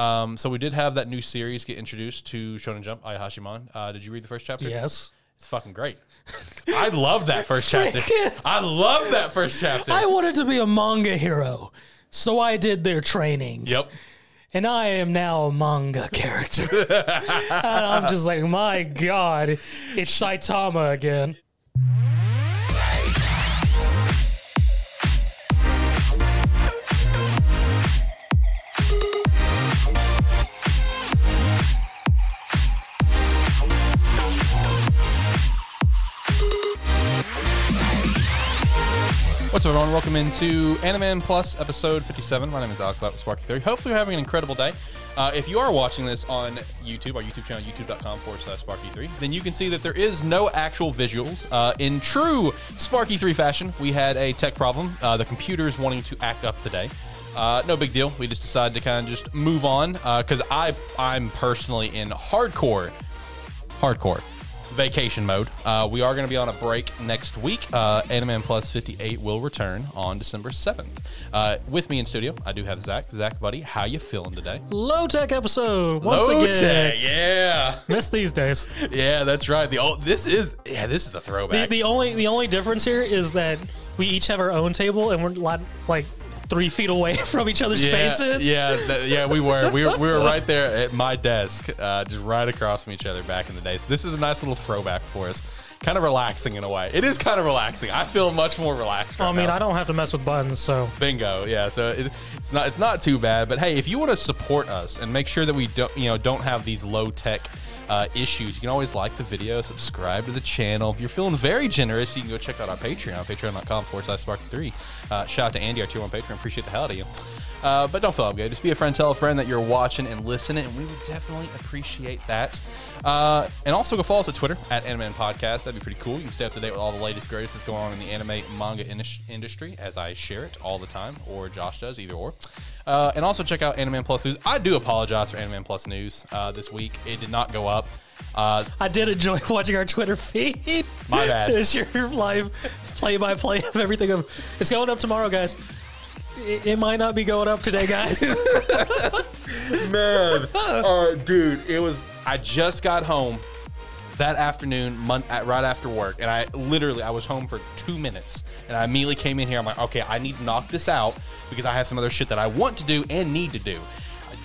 Um, so we did have that new series get introduced to Shonen Jump, Ayashimon. Uh, did you read the first chapter? Yes. It's fucking great. I love that first chapter. I love that first chapter. I wanted to be a manga hero, so I did their training. yep. and I am now a manga character. and I'm just like, my God, it's Saitama again. What's up, everyone? Welcome into Animan Plus episode 57. My name is Alex with Sparky Theory. Hopefully, you're having an incredible day. Uh, if you are watching this on YouTube, our YouTube channel, youtube.com forward slash Sparky3, then you can see that there is no actual visuals. Uh, in true Sparky3 fashion, we had a tech problem. Uh, the computer is wanting to act up today. Uh, no big deal. We just decided to kind of just move on because I I'm personally in hardcore hardcore vacation mode. Uh, we are going to be on a break next week. Uh, Animan Plus 58 will return on December 7th. Uh, with me in studio, I do have Zach. Zach, buddy, how you feeling today? Low tech episode once Low again. tech, yeah, Miss these days. yeah, that's right. The old, this is yeah, this is a throwback. the only the only difference here is that we each have our own table and we're like three feet away from each other's yeah, faces. yeah, th- yeah. We were, we were, we were right there at my desk, uh, just right across from each other back in the day. So this is a nice little throwback for us. Kind of relaxing in a way. It is kind of relaxing. I feel much more relaxed. I mean, now. I don't have to mess with buttons, so Bingo. Yeah. So it, it's not it's not too bad. But hey, if you want to support us and make sure that we don't you know don't have these low tech uh, issues, you can always like the video, subscribe to the channel. If you're feeling very generous, you can go check out our Patreon, patreon.com forward slash spark3. Uh, shout out to Andy, our tier one patron. Appreciate the hell out of you. Uh, but don't feel obligated. Just be a friend, tell a friend that you're watching and listening, and we would definitely appreciate that. Uh, and also go follow us at Twitter at Anime Podcast. That'd be pretty cool. You can stay up to date with all the latest greatest that's going on in the anime manga indus- industry as I share it all the time, or Josh does, either or. Uh, and also check out Anime Plus News. I do apologize for Anime Plus News uh, this week. It did not go up. Uh, I did enjoy watching our Twitter feed. My bad. it's your live play by play of everything. Of it's going up tomorrow, guys. It, it might not be going up today, guys. man, uh, dude, it was. I just got home that afternoon, mon- at, right after work, and I literally I was home for two minutes, and I immediately came in here. I'm like, okay, I need to knock this out because I have some other shit that I want to do and need to do.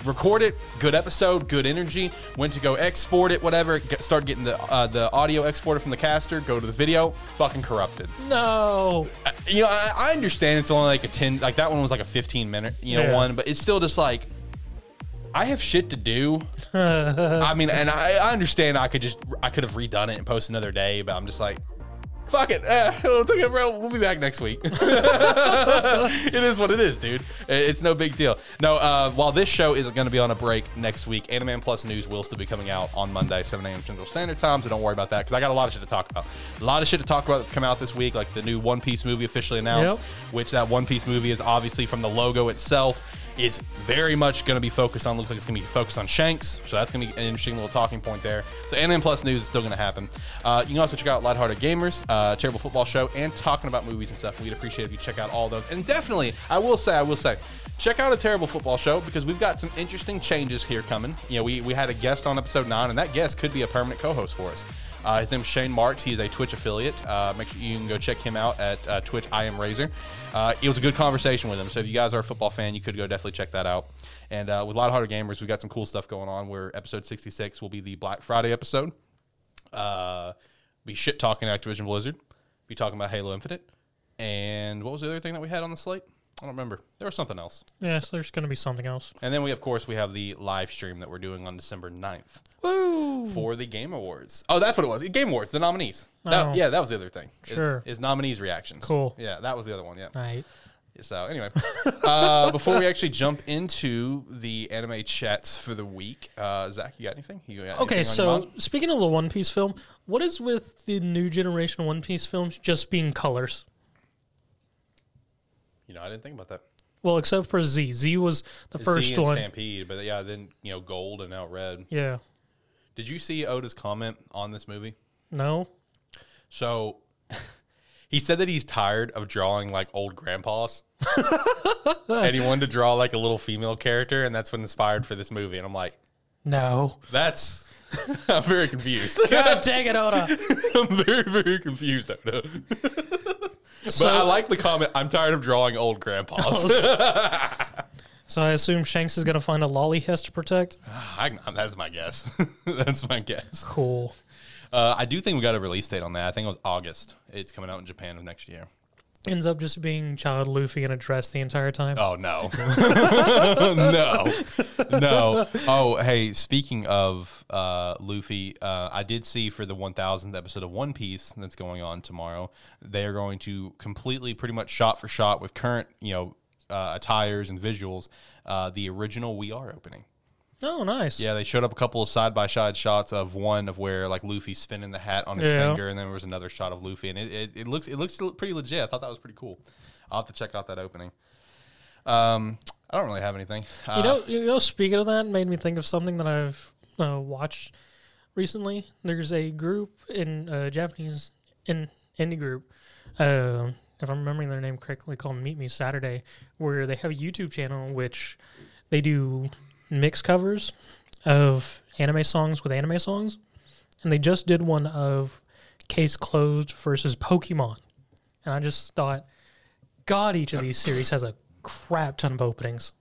I Record it, good episode, good energy. Went to go export it, whatever. Get, start getting the uh, the audio exported from the caster. Go to the video, fucking corrupted. no. You know, I, I understand it's only like a ten, like that one was like a 15 minute, you know, Yeah. one, but it's still just like I have shit to do. I mean, and I, I understand I could just I could have redone it and post another day, but I'm just like, fuck it, eh, we'll take it, bro. We'll be back next week. it is what it is, dude. It's no big deal. No, uh, while this show is going to be on a break next week, Animan Plus News will still be coming out on Monday, 7 a.m. Central Standard Time. So don't worry about that because I got a lot of shit to talk about. A lot of shit to talk about that's come out this week, like the new One Piece movie officially announced, Yep. which that One Piece movie is obviously from the logo itself is very much going to be focused on. Looks like it's going to be focused on Shanks, so that's going to be an interesting little talking point there. So Anime Plus news is still going to happen. Uh, you can also check out Lighthearted Gamers, uh, Terrible Football Show, and talking about movies and stuff. We'd appreciate if you check out all those. And definitely, I will say, I will say. Check out a terrible football show because we've got some interesting changes here coming. You know, we, we had a guest on episode nine, and that guest could be a permanent co-host for us. Uh, his name is Shane Marks. He is a Twitch affiliate. Uh, make sure you can go check him out at uh, Twitch. I am Razor. Uh, it was a good conversation with him. So if you guys are a football fan, you could go definitely check that out. And uh, with Lighthearted Gamers, we've got some cool stuff going on. Where episode 66 will be the Black Friday episode. Uh, be shit talking Activision Blizzard. Be talking about Halo Infinite. And what was the other thing that we had on the slate? I don't remember. There was something else. Yes, there's going to be something else. And then we, of course, we have the live stream that we're doing on December 9th Woo! for the Game Awards. Oh, that's what it was. Game Awards, the nominees. That, Oh. Yeah, that was the other thing. Is- Sure. Is, nominees reactions. Cool. Yeah, that was the other one. Yeah. Right. So anyway, uh, before we actually jump into the anime chats for the week, uh, Zach, you got anything? You got Okay, anything on your so mind? speaking of the One Piece film, what is with the new generation One Piece films just being colors? You know, I didn't think about that. Well, except for Z. Z was the first Z and one. Stampede, but yeah, then you know, gold and now red. Yeah. Did you see Oda's comment on this movie? No. So He said that he's tired of drawing like old grandpas. and he wanted to draw like a little female character, and that's what inspired for this movie. And I'm like, No. that's I'm very confused. God dang it, Oda. I'm very, very confused, Oda. But So, I like the comment. I'm tired of drawing old grandpas. so I assume Shanks is gonna find a lolly he has to protect. I, that's my guess. that's my guess. Cool. Uh, I do think we got a release date on that. I think it was August. It's coming out in Japan of next year. Ends up just being child Luffy in a dress the entire time. Oh no, no, no. Oh hey, speaking of uh, Luffy, uh, I did see for the 1000th episode of One Piece that's going on tomorrow. They are going to completely, pretty much shot for shot with current, you know, uh, attires and visuals, uh, the original We Are opening. Oh, nice. Yeah, they showed up a couple of side by side shots of one of where like Luffy's spinning the hat on his Yeah. finger, and then there was another shot of Luffy, and it, it, it looks it looks pretty legit. I thought that was pretty cool. I'll have to check out that opening. Um, I don't really have anything. Uh, You know, you know. Speaking of that, made me think of something that I've uh, watched recently. There's a group in uh, Japanese in indie group, uh, if I'm remembering their name correctly, called Meet Me Saturday, where they have a YouTube channel which they do mix covers of anime songs with anime songs, and they just did one of Case Closed versus Pokemon, and I just thought, God, each of these series has a crap ton of openings.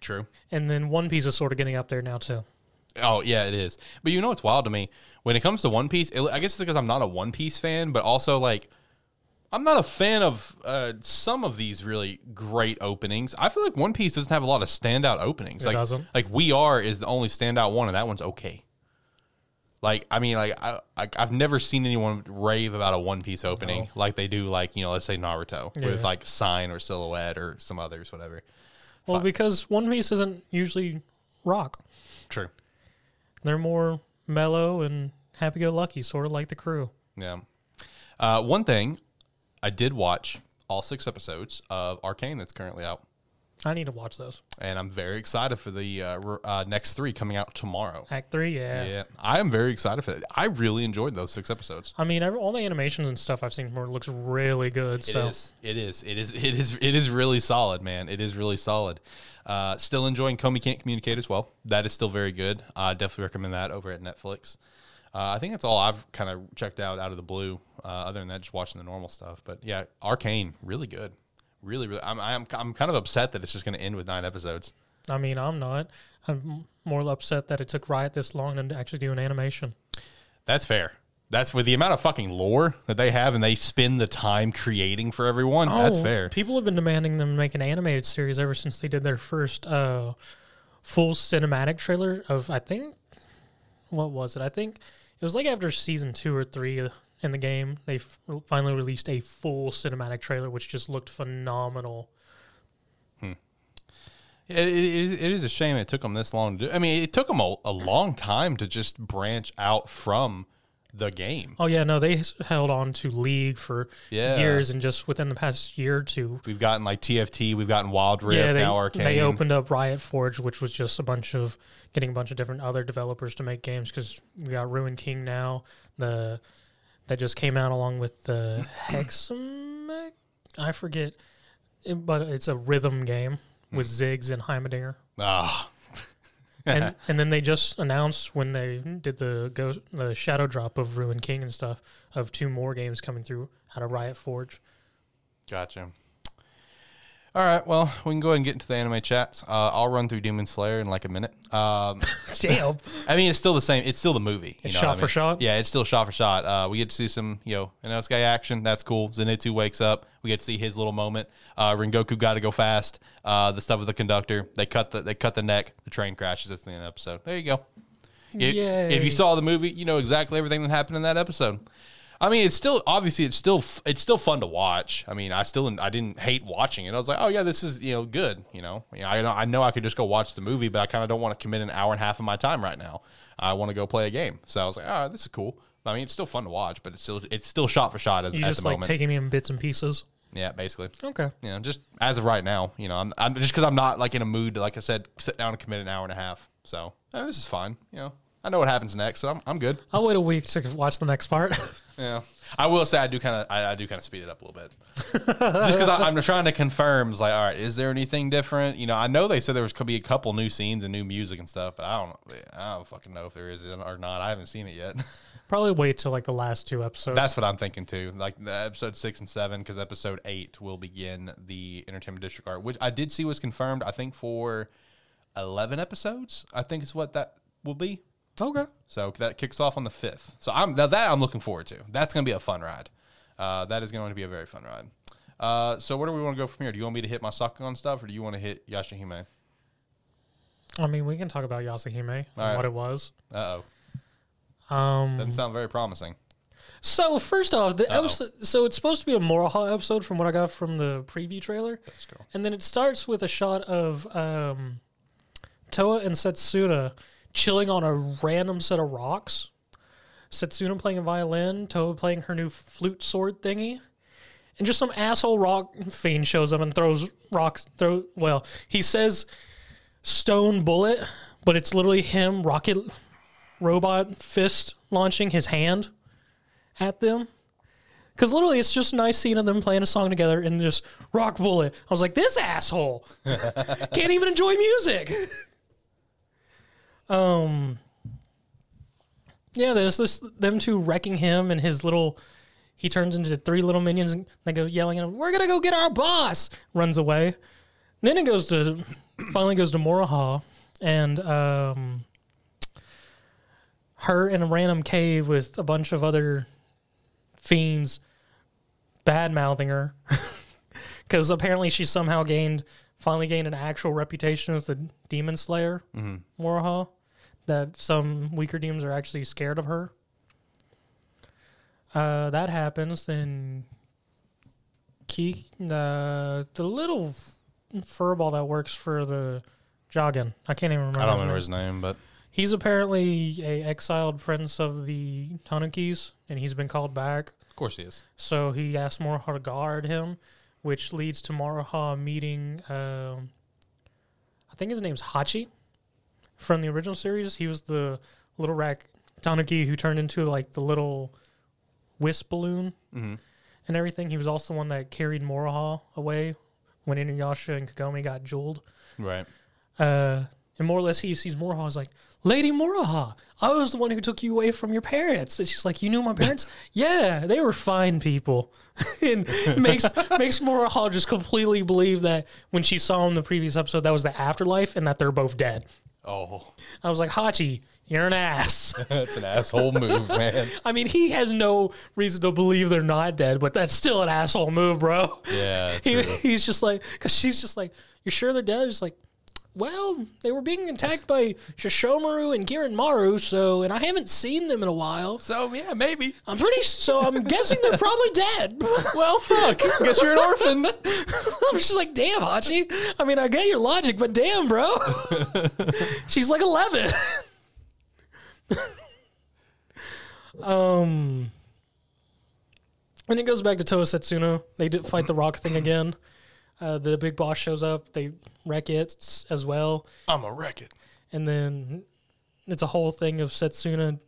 true. And then One Piece is sort of getting up there now too. Oh yeah, it is. But you know what's wild to me when it comes to One Piece? It, I guess it's because I'm not a One Piece fan, but also like I'm not a fan of uh, some of these really great openings. I feel like One Piece doesn't have a lot of standout openings. It like, doesn't. Like We Are is the only standout one, and that one's okay. Like I mean, like I, I I've never seen anyone rave about a One Piece opening like they do. Like you know, let's say Naruto with like Sign or Silhouette or some others, whatever. Well, Fine. because One Piece isn't usually rock. True. They're more mellow and happy-go-lucky, sort of like the crew. Yeah. Uh, one thing, I did watch all six episodes of Arcane that's currently out, I need to watch those. and I'm very excited for the uh, r- uh, next three coming out tomorrow. Act three, yeah. Yeah, I am very excited for that. I really enjoyed those six episodes. I mean, every, all the animations and stuff I've seen from it looks really good. It so is. It is. It is. It is. It is really solid, man. It is really solid. Uh, still enjoying Komi Can't Communicate as well. That is still very good. I definitely recommend that over at Netflix. Uh, I think that's all I've kind of checked out out of the blue. Uh, other than that, just watching the normal stuff. But yeah, Arcane, really good. Really, really. I'm. I'm. I'm kind of upset that it's just going to end with nine episodes. I mean, I'm not. I'm more upset that it took Riot this long to actually do an animation. That's fair. That's with the amount of fucking lore that they have, and they spend the time creating for everyone. that's Oh, fair. People have been demanding them make an animated series ever since they did their first uh, full cinematic trailer of I think what was it? I think it was like after season two or three in the game, they f- finally released a full cinematic trailer, which just looked phenomenal. Hmm. It, it, it is a shame it took them this long to do. I mean, it took them a, a long time to just branch out from the game. Oh yeah, no, they held on to League for Yeah. years, and just within the past year or two, We've gotten like TFT, we've gotten Wild Rift, yeah, they, now Arcane. they opened up Riot Forge, which was just a bunch of getting a bunch of different other developers to make games because we got Ruined King now, the that just came out along with the Hexamech. I forget, but it's a rhythm game with Ziggs and Heimerdinger. Ah, and and then they just announced when they did the go the shadow drop of Ruined King and stuff of two more games coming through out of Riot Forge. gotcha. All right, well, we can go ahead and get into the anime chats. Uh, I'll run through Demon Slayer in like a minute. Um, Damn. I mean, it's still the same. It's still the movie. You It's know shot I for mean? shot? Yeah, it's still shot for shot. Uh, we get to see some, you know, Inosuke action. That's cool. Zenitsu wakes up. We get to see his little moment. Uh, Rengoku got to go fast. Uh, the stuff with the conductor. They cut the they cut the neck. The train crashes. That's the end of the episode. There you go. If, Yay. if you saw the movie, you know exactly everything that happened in that episode. I mean, it's still obviously it's still it's still fun to watch. I mean, I still I didn't hate watching it. I was like, oh yeah, this is you know good. You know, I know I know I could just go watch the movie, but I kind of don't want to commit an hour and a half of my time right now. I want to go play a game. So I was like, oh, this is cool. I mean, it's still fun to watch, but it's still it's still shot for shot as, You at just the like moment. taking in bits and pieces. yeah, basically. Okay. You know, just as of right now, you know, I'm, I'm just because I'm not like in a mood to, like I said, sit down and commit an hour and a half. So eh, this is fine. You know, I know what happens next, so I'm, I'm good. I'll wait a week to watch the next part. Yeah, I will say I do kind of I, I do kind of speed it up a little bit, just because I'm trying to confirm. It's like, all right, is there anything different? You know, I know they said there was could be a couple new scenes and new music and stuff, but I don't I don't fucking know if there is or not. I haven't seen it yet. Probably wait till like the last two episodes. That's what I'm thinking too. Like the episode six and seven, because episode eight will begin the Entertainment District arc, which I did see was confirmed. I think for eleven episodes. I think is what that will be. Okay. So that kicks off on the fifth. So I'm that, that I'm looking forward to. That's going to be a fun ride. Uh, that is going to be a very fun ride. Uh, so where do we want to go from here? Do you want me to hit my Sakugan stuff, or do you want to hit Yashahime? I mean, we can talk about Yashahime and right. what it was. Uh oh, Um, doesn't sound very promising. so first off, the Uh-oh. episode. So it's supposed to be a Moroha episode, from what I got from the preview trailer. Let's go. And then it starts with a shot of um, Towa and Setsuna chilling on a random set of rocks. Setsuna playing a violin, Towa playing her new flute sword thingy. And just some asshole rock fiend shows up and throws rocks. Throw well, he says stone bullet, but it's literally him rocket robot fist launching his hand at them. Because literally, it's just a nice scene of them playing a song together and just rock bullet. I was like, this asshole can't even enjoy music. um, yeah, there's this them two wrecking him and his little. He turns into three little minions and they go yelling at him, "We're gonna go get our boss!" Runs away. Then it goes to finally goes to Moroha and um, her in a random cave with a bunch of other fiends bad mouthing her because apparently she somehow gained finally gained an actual reputation as the demon slayer Mm-hmm. Moroha that some weaker demons are actually scared of her uh, that happens then Ki, uh, the little furball that works for the Joggin. I can't even remember. I don't remember his name, but He's apparently a exiled prince of the Tanukis, and he's been called back. of course he is. So he asked Moroha to guard him, which leads to Moroha meeting. Um, I think his name's Hachi from the original series. He was the little rat Tanuki who turned into like the little wisp balloon Mm-hmm. and everything. He was also the one that carried Moroha away when Inuyasha and Kagome got jeweled. Right. Uh, and more or less, he sees Moroha as like, Lady Moroha, I was the one who took you away from your parents. And she's like, You knew my parents? yeah, they were fine people. and makes makes Moroha just completely believe that when she saw him in the previous episode, that was the afterlife and that they're both dead. Oh, I was like, Hachi, you're an ass. that's an asshole move, man. I mean, he has no reason to believe they're not dead, but that's still an asshole move, bro. Yeah, He, he's just like, because she's just like, you're sure they're dead? He's like, well, they were being attacked by Shishomaru and Giranmaru, so, and I haven't seen them in a while. So yeah, maybe. I'm pretty, so I'm guessing they're probably dead. Well, fuck. Guess you're an orphan. I'm just like, damn, Hachi. I mean, I get your logic, but damn, bro. She's like 11. um, and it goes back to Towa Setsuna. They did fight the rock thing again. Uh, the big boss shows up. They wreck it as well. I'm a wreck it. And then it's a whole thing of Setsuna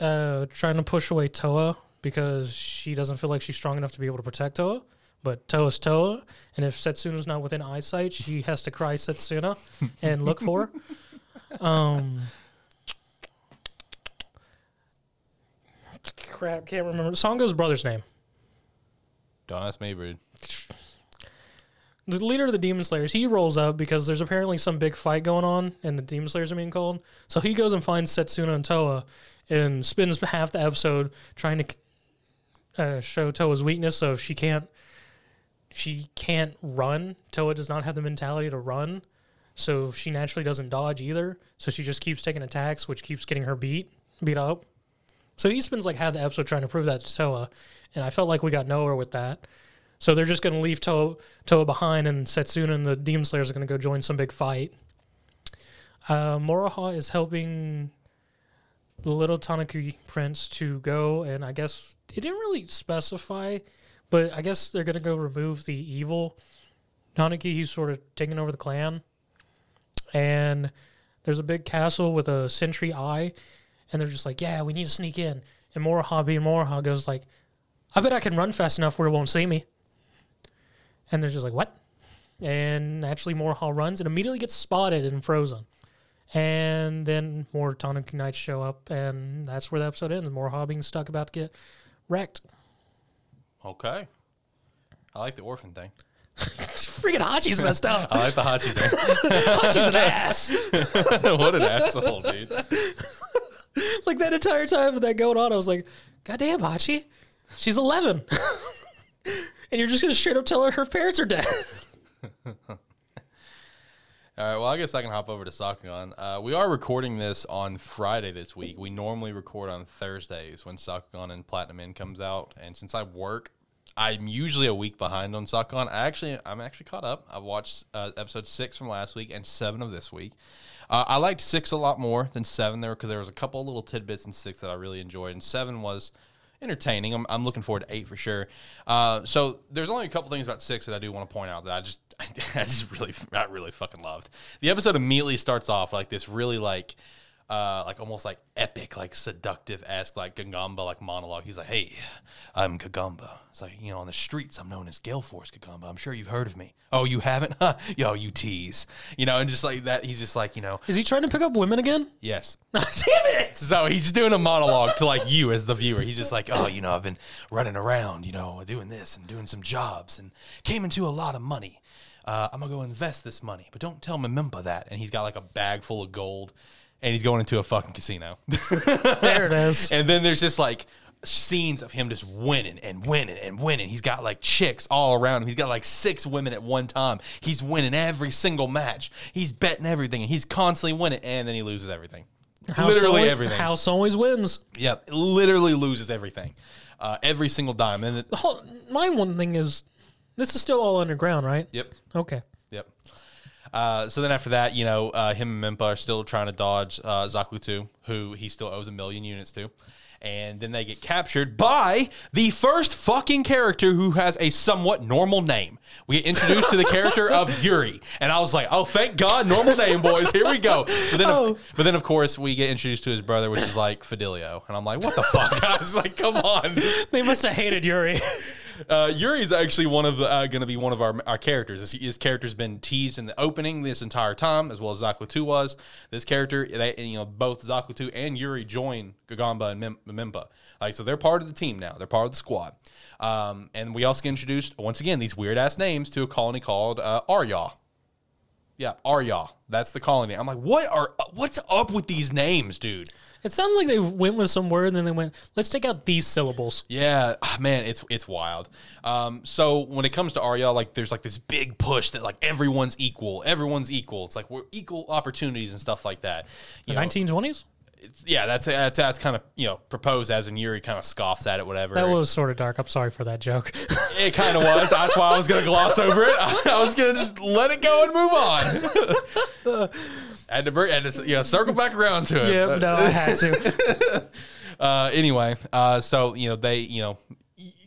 uh, trying to push away Towa because she doesn't feel like she's strong enough to be able to protect Towa. But Towa's Towa, and if Setsuna's not within eyesight, she has to cry Setsuna and look for her. Um, crap, can't remember. Sango's brother's name. Don't ask me, Brood. the leader of the demon slayers he rolls up because there's apparently some big fight going on and the demon slayers are being called. So he goes and finds setsuna and towa and spends half the episode trying to uh, show towa's weakness. So if she can't she can't run towa does not have the mentality to run. So she naturally doesn't dodge either. So she just keeps taking attacks which keeps getting her beat beat up. So he spends like half the episode trying to prove that to towa and i felt like we got nowhere with that so they're just going to leave Towa, Towa behind, and Setsuna and the Demon Slayers are going to go join some big fight. Uh, Moroha is helping the little Tanuki prince to go, and I guess it didn't really specify, but I guess they're going to go remove the evil Tanuki who's sort of taking over the clan. And There's a big castle with a sentry eye, and they're just like, "Yeah, we need to sneak in." And Moroha being Moroha goes like, "I bet I can run fast enough where it won't see me." And they're just like, "What?" And naturally, Moroha runs and immediately gets spotted and frozen. And then more Tanuki Knights show up, and that's where the episode ends. Moroha being stuck about to get wrecked. Okay. I like the orphan thing. Freaking Hachi's messed up. I like the Hachi thing. Hachi's an ass. what an asshole, dude. like that entire time of that going on, I was like, God damn, Hachi, she's 11. and you're just going to straight up tell her her parents are dead. All right, well, I guess I can hop over to Sakugan. Uh, we are recording this on Friday this week. We normally record on Thursdays when Sakugan and Platinum End comes out, and since I work, I'm usually a week behind on Sakugan. I actually, I'm actually caught up. I've watched uh, episode six from last week and seven of this week. Uh, I liked six a lot more than seven there because there was a couple little tidbits in six that I really enjoyed, and seven was entertaining. I'm, I'm looking forward to eight for sure. Uh, so there's only a couple things about six that I do want to point out that I just I just really I really fucking loved. The episode immediately starts off like this really like uh, like almost like epic, like seductive esque, like Gagamba like monologue. He's like, "Hey, I'm Gagamba." It's like you know, on the streets, I'm known as Gale Force Gagamba. I'm sure you've heard of me. Oh, you haven't? Yo, you tease. You know, and just like that, he's just like, you know, Is he trying to pick up women again? yes, Damn it! so he's doing a monologue to like you as the viewer. He's just like, oh, you know, I've been running around, you know, doing this and doing some jobs and came into a lot of money. Uh, I'm gonna go invest this money, but don't tell Mememba that. And he's got like a bag full of gold, and he's going into a fucking casino. There it is. and then there's just like scenes of him just winning and winning and winning. He's got like chicks all around him. He's got like six women at one time. He's winning every single match. He's betting everything, and he's constantly winning, and then he loses everything. House Literally always, everything. House always wins. Yep, literally loses everything, uh, every single dime. And it, The whole, my one thing is, this is still all underground, right? yep, Okay. Uh, so then after that, you know, uh, him and Mempa are still trying to dodge uh, Zaklutu, who he still owes a million units to. And then they get captured by the first fucking character who has a somewhat normal name. We get introduced to the character of Yuri, and I was like, "Oh, thank God, normal name, boys. Here we go." But then, Oh. of, but then, of course, we get introduced to his brother, which is like Fidelio, and I'm like, "What the fuck, guys? Like, come on." They must have hated Yuri. Uh, Yuri's actually one of the uh, going to be one of our, our characters. His, his character's been teased in the opening this entire time, as well as Zaklatu was. This character, they, you know, both Zaklatu and Yuri join Gagamba and Mem- Memba. Like, so they're part of the team now. They're part of the squad. Um, and we also introduced once again these weird ass names to a colony called uh, Arya. Yeah, Arya. That's the colony. I'm like, what are what's up with these names, dude? It sounds like they went with some word and then they went, let's take out these syllables. Yeah, ah, man, it's it's wild. Um, so when it comes to Arya, like there's like this big push that like everyone's equal, everyone's equal. It's like we're equal opportunities and stuff like that. You know, 1920s? it's- yeah, that's that's that's kind of you know proposed as, and Yuri kind of scoffs at it, whatever. That was sort of dark. I'm sorry for that joke. it kind of was. That's why I was gonna gloss over it. I was gonna just let it go and move on. had to bring, had to you know circle back around to it. yeah, no, I had to. Uh, anyway, uh, so you know they, you know,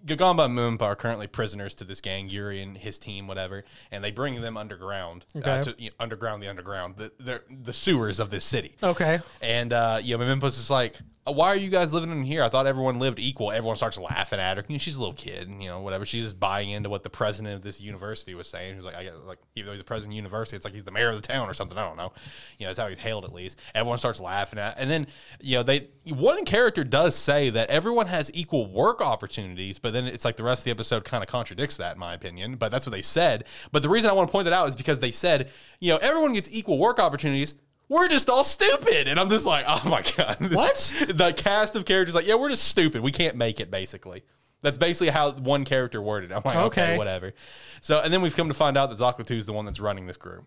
Gagamba and are currently prisoners to this gang, Yuri and his team, whatever, and they bring them underground, uh, to, you know, underground, the underground, the, the the sewers of this city. Okay. And uh, you know, Memphis is like, "Uh, Uh, "Why are you guys living in here? I thought everyone lived equal." Everyone starts laughing at her. She's a little kid, and, you know, whatever. She's just buying into what the president of this university was saying. He's like, "I got like, even though he's the president of the university, it's like he's the mayor of the town or something. I don't know. You know, that's how he's hailed at least." Everyone starts laughing at, and then you know, they one character does say that everyone has equal work opportunities, but then it's like the rest of the episode kind of contradicts that, in my opinion. But that's what they said. But the reason I want to point that out is because they said, you know, everyone gets equal work opportunities we're just all stupid. And I'm just like, oh my God. This- What? The cast of characters, like, yeah, we're just stupid. We can't make it, basically. That's basically how one character worded. it. I'm like, okay, Okay. whatever. So, and then we've come to find out that Zaklatu is the one that's running this group.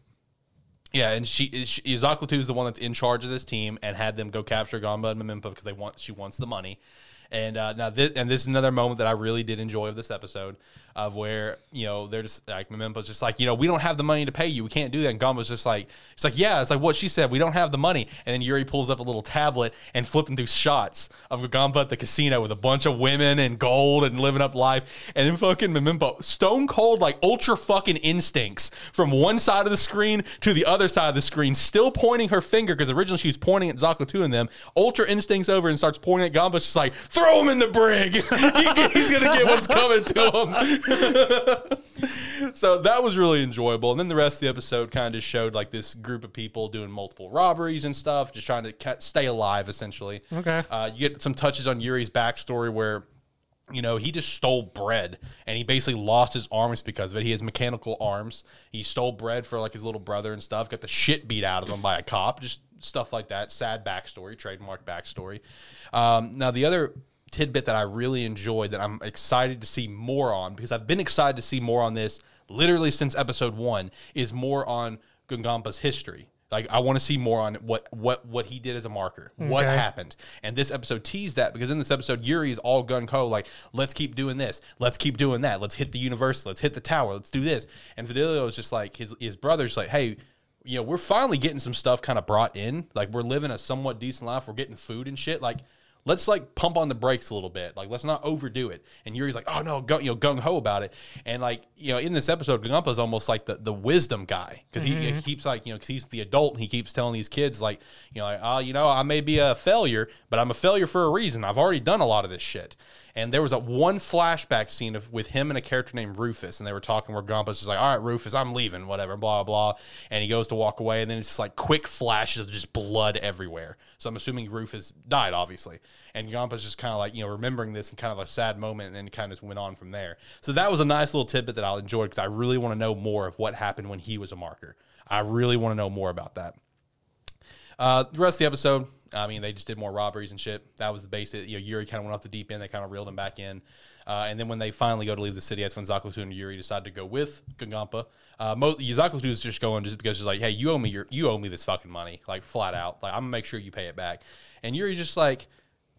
Yeah, and she, she Zaklatu is the one that's in charge of this team and had them go capture Gamba and Memimpa because they want she wants the money. And uh, now this and this is another moment that I really did enjoy of this episode. Of where you know they're just like Memempo's just like you know we don't have the money to pay you. We can't do that. And Gomba's just like it's like yeah. It's like what she said we don't have the money. And then Yuri pulls up a little tablet and flipping through shots of Gamba at the casino with a bunch of women and gold and living up life. And then fucking Memempo stone cold like ultra fucking instincts from one side of the screen to the other side of the screen still pointing her finger because originally she was pointing at Zaklatu and them ultra instincts over and starts pointing at Gamba she's like throw him in the brig. He's gonna get what's coming to him so that was really enjoyable. And then the rest of the episode kind of showed like this group of people doing multiple robberies and stuff, just trying to stay alive, essentially. Okay. Uh, you get some touches on Yuri's backstory where. You know, he just stole bread and he basically lost his arms because of it. He has mechanical arms. He stole bread for like his little brother and stuff, got the shit beat out of him by a cop, just stuff like that. Sad backstory, trademark backstory. Um, now, the other tidbit that I really enjoyed that I'm excited to see more on because I've been excited to see more on this literally since episode one is more on Gungampa's history. Like I want to see more on what what what he did as a marker, what happened, and this episode teased that because in this episode Yuri is all gun ho like let's keep doing this, let's keep doing that, let's hit the universe, let's hit the tower, let's do this, and Fidelio is just like his his brother's like hey you know, we're finally getting some stuff kind of brought in. Like we're living a somewhat decent life. We're getting food and shit. Like let's like pump on the brakes a little bit. Like let's not overdo it. And Yuri's like, oh no, go, you know, gung ho about it. And like you know, in this episode, Gumpa's almost like the, the wisdom guy because he, he mm-hmm. keeps like you know, because he's the adult and he keeps telling these kids like you know, like oh, you know, I may be a failure, but I'm a failure for a reason. I've already done a lot of this shit. And there was a one flashback scene of with him and a character named Rufus, and they were talking where Gompus is like, "All right, Rufus, I'm leaving, whatever, blah blah," and he goes to walk away, and then it's just like quick flashes of just blood everywhere. So I'm assuming Rufus died, obviously, and Gompus just kind of like you know remembering this and kind of a sad moment, and then kind of went on from there. So that was a nice little tidbit that I enjoyed because I really want to know more of what happened when he was a marker. I really want to know more about that. Uh, the rest of the episode, I mean, they just did more robberies and shit. That was the base. You know, Yuri kind of went off the deep end. They kind of reeled him back in. Uh, and then when they finally go to leave the city, that's when Zaklatu and Yuri decide to go with Gagampa. Uh, mo- Zaklatu is just going just because he's like, hey, you owe me your, you owe me this fucking money, like flat out. Like I'm gonna make sure you pay it back. And Yuri's just like,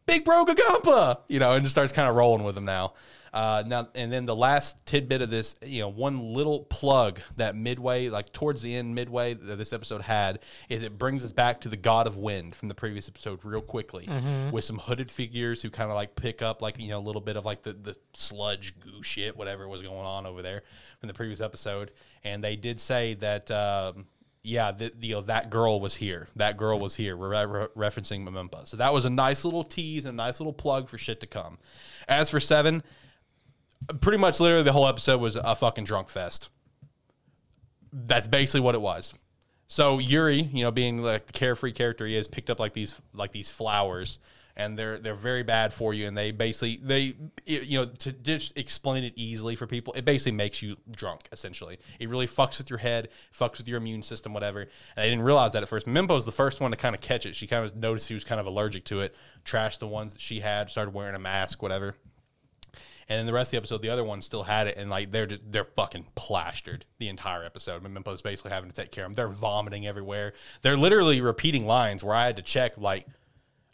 big bro Gagampa, you know, and just starts kind of rolling with him now. Uh, now and then the last tidbit of this, you know, one little plug that midway, like towards the end, midway that this episode had, is it brings us back to the God of Wind from the previous episode real quickly with some hooded figures who kind of like pick up like you know a little bit of like the the sludge goo shit, whatever was going on over there from the previous episode, and they did say that. Um, yeah, the, the, you know, that girl was here. That girl was here. We're re- re- referencing Memempa. So that was a nice little tease and a nice little plug for shit to come. As for seven, pretty much literally the whole episode was a fucking drunk fest. That's basically what it was. So Yuri, you know, being like the carefree character he is, picked up like these like these flowers, and they're they're very bad for you. And they basically they you know to just explain it easily for people, it basically makes you drunk. Essentially, it really fucks with your head, fucks with your immune system, whatever. And I didn't realize that at first. Mimpo's the first one to kind of catch it. She kind of noticed she was kind of allergic to it, trashed the ones that she had, started wearing a mask, whatever. And then the rest of the episode, the other one still had it, and like they're they're fucking plastered the entire episode. Mempo's basically having to take care of them. They're vomiting everywhere. They're literally repeating lines where I had to check like,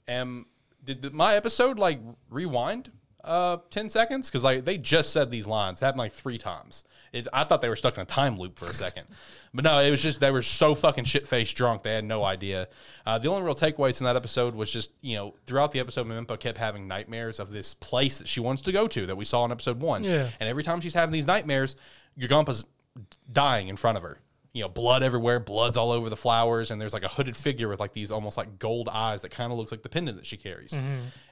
am did the, my episode like rewind uh 10 seconds because like they just said these lines it happened like three times it's i thought they were stuck in a time loop for a second. But no it was just they were so fucking shit-faced drunk they had no idea. Uh, the only real takeaways in that episode was just you know throughout the episode memento kept having nightmares of this place that she wants to go to that we saw in episode one. Yeah. and every time she's having these nightmares Gagampa's dying in front of her. You know, blood everywhere, blood's all over the flowers, and there's like a hooded figure with like these almost like gold eyes that kind of looks like the pendant that she carries.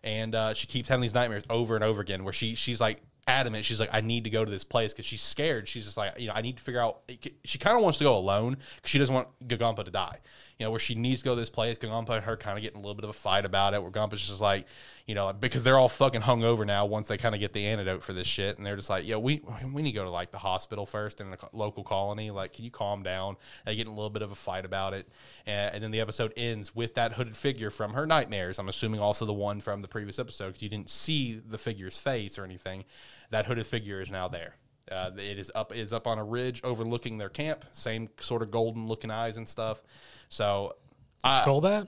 And uh, she keeps having these nightmares over and over again, where she she's like adamant. She's like, I need to go to this place because she's scared. She's just like, you know, I need to figure out. She kind of wants to go alone because she doesn't want Gagampa to die. You know, where she needs to go to this place. Gagampa and her kind of getting a little bit of a fight about it. Where Gampa's just like, you know, because they're all fucking hung over now once they kind of get the antidote for this shit, and they're just like, yeah, we we need to go to like the hospital first in a local colony. Like, can you calm down? They get in a little bit of a fight about it, and, and then the episode ends with that hooded figure from her nightmares. I'm assuming also the one from the previous episode because you didn't see the figure's face or anything. That hooded figure is now there. Uh, it is up it is up on a ridge overlooking their camp. Same sort of golden looking eyes and stuff. So. I- Golbat?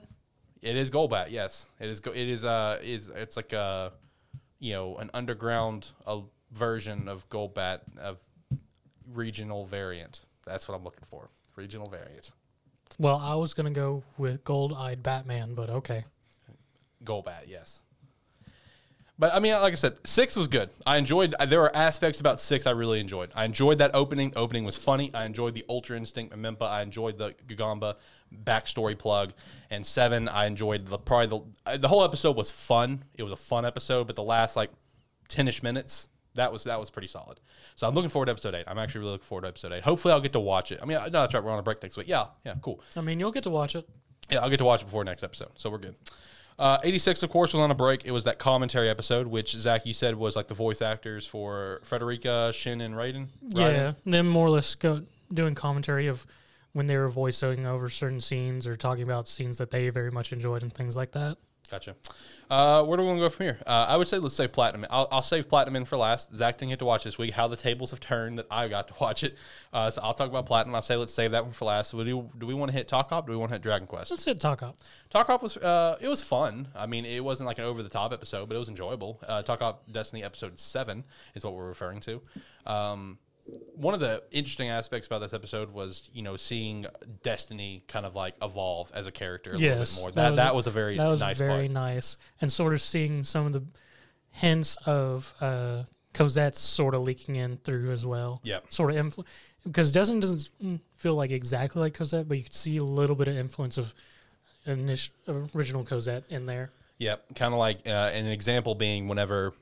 it is Golbat, yes. it is. It is. Uh, is it's like a, you know, an underground, a version of Golbat of regional variant. That's what I'm looking for. Regional variant. Well, I was gonna go with gold-eyed Batman, but okay. Golbat, yes. But I mean, like I said, six was good. I enjoyed. Uh, there were aspects about six I really enjoyed. I enjoyed that opening. The opening was funny. I enjoyed the Ultra Instinct Mempa. I enjoyed the Gagamba backstory plug. And seven, I enjoyed the probably the uh, the whole episode was fun. It was a fun episode, but the last like ten-ish minutes that was that was pretty solid. So I'm looking forward to episode eight. I'm actually really looking forward to episode eight. Hopefully, I'll get to watch it. I mean, no, that's right. We're on a break next week. Yeah, yeah, cool. I mean, you'll get to watch it. Yeah, I'll get to watch it before next episode, so we're good. Uh, 86, of course, was on a break. It was that commentary episode, which Zach, you said was like the voice actors for Frederica, Shin, and Raiden. Yeah, them more or less go doing commentary of when they were voicing over certain scenes or talking about scenes that they very much enjoyed and things like that. Gotcha. Uh, where do we want to go from here? Uh, I would say let's save Platinum. I'll, I'll save Platinum End for last. Zach didn't get to watch this week. How the tables have turned that I got to watch it. Uh, so I'll talk about Platinum. I'll say let's save that one for last. So do, do we want to hit Takt Op? Do we want to hit Dragon Quest? Let's hit Takt Op. Takt Op was uh, it was fun. I mean, it wasn't like an over the top episode, but it was enjoyable. Uh, Takt Op Destiny episode seven is what we're referring to. Um, one of the interesting aspects about this episode was you know seeing Destiny kind of like evolve as a character a Yes, little bit more. that That was that a- was a very That was nice very part. nice, and sort of seeing some of the hints of uh, Cosette's sort of leaking in through as well. Yeah, Sort of influ- because Destiny doesn't feel like exactly like Cosette, but you could see a little bit of influence of initial, original Cosette in there. Yep, kind of like uh, an example being whenever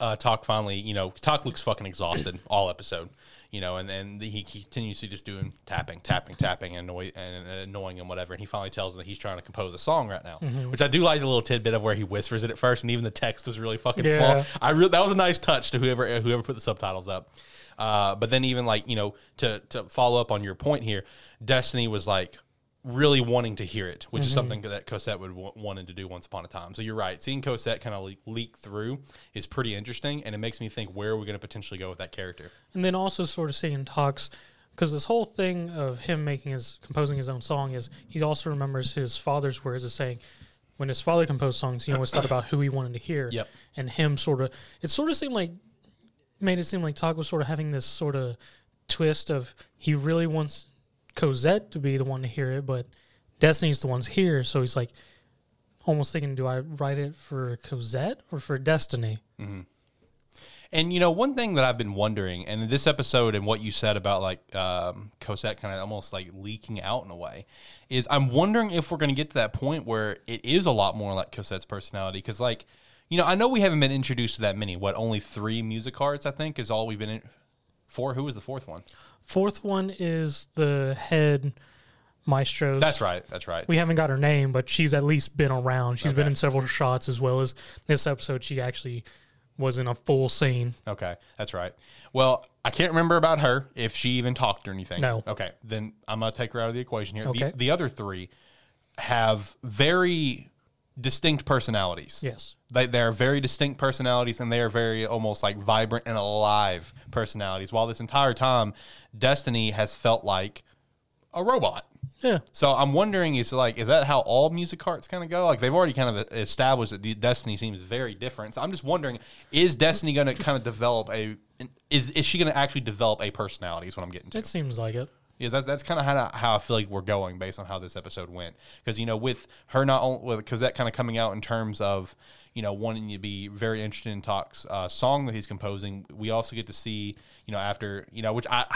uh, Takt finally, you know, Takt looks fucking exhausted all episode, you know, and then he continues to just doing tapping, tapping, tapping, and, annoy, and, and annoying him, whatever. And he finally tells him that he's trying to compose a song right now, which I do like the little tidbit of where he whispers it at first, and even the text is really fucking Yeah. small. I re- that was a nice touch to whoever whoever put the subtitles up. Uh, but then even like you know to to follow up on your point here, Destiny was like really wanting to hear it, which is mm-hmm. something that Cosette would w- wanted to do once upon a time. So you're right. Seeing Cosette kind of leak, leak through is pretty interesting, and it makes me think where are we going to potentially go with that character? And then also sort of seeing Takt's because this whole thing of him making his composing his own song is he also remembers his father's words of saying when his father composed songs he always thought about who he wanted to hear Yep. and him sort of it sort of seemed like made it seem like Takt was sort of having this sort of twist of he really wants Cosette to be the one to hear it but Destiny's the one's here so he's like almost thinking do I write it for Cosette or for Destiny And you know, one thing that I've been wondering, and this episode and what you said about like um, Cosette kind of almost like leaking out in a way, is I'm wondering if we're going to get to that point where it is a lot more like Cosette's personality. Because like, you know, I know we haven't been introduced to that many. What only three Musicarts I think is all we've been in. Four. Who was the fourth one? Fourth one is the head maestros That's right. That's right. we haven't got her name, but she's at least been around. She's been in several shots as well as this episode. She actually was in a full scene. Okay, that's right. Well, I can't remember about her if she even talked or anything. No. Okay, then I'm gonna take her out of the equation here. Okay. The, the other three have very distinct personalities. Yes. They they are very distinct personalities, and they are very almost like vibrant and alive personalities. While this entire time, Destiny has felt like a robot. Yeah. So I'm wondering, is like, is that how all Musicarts kind of go? Like they've already kind of established that Destiny seems very different. So I'm just wondering, is Destiny going to kind of develop a, is is she going to actually develop a personality? Is what I'm getting to. It seems like it. Is that's that's kind of how how I feel like we're going based on how this episode went. Because you know, with her not only with Cosette kind of coming out in terms of you know wanting to be very interested in Takt's uh, song that he's composing, we also get to see you know after you know which I.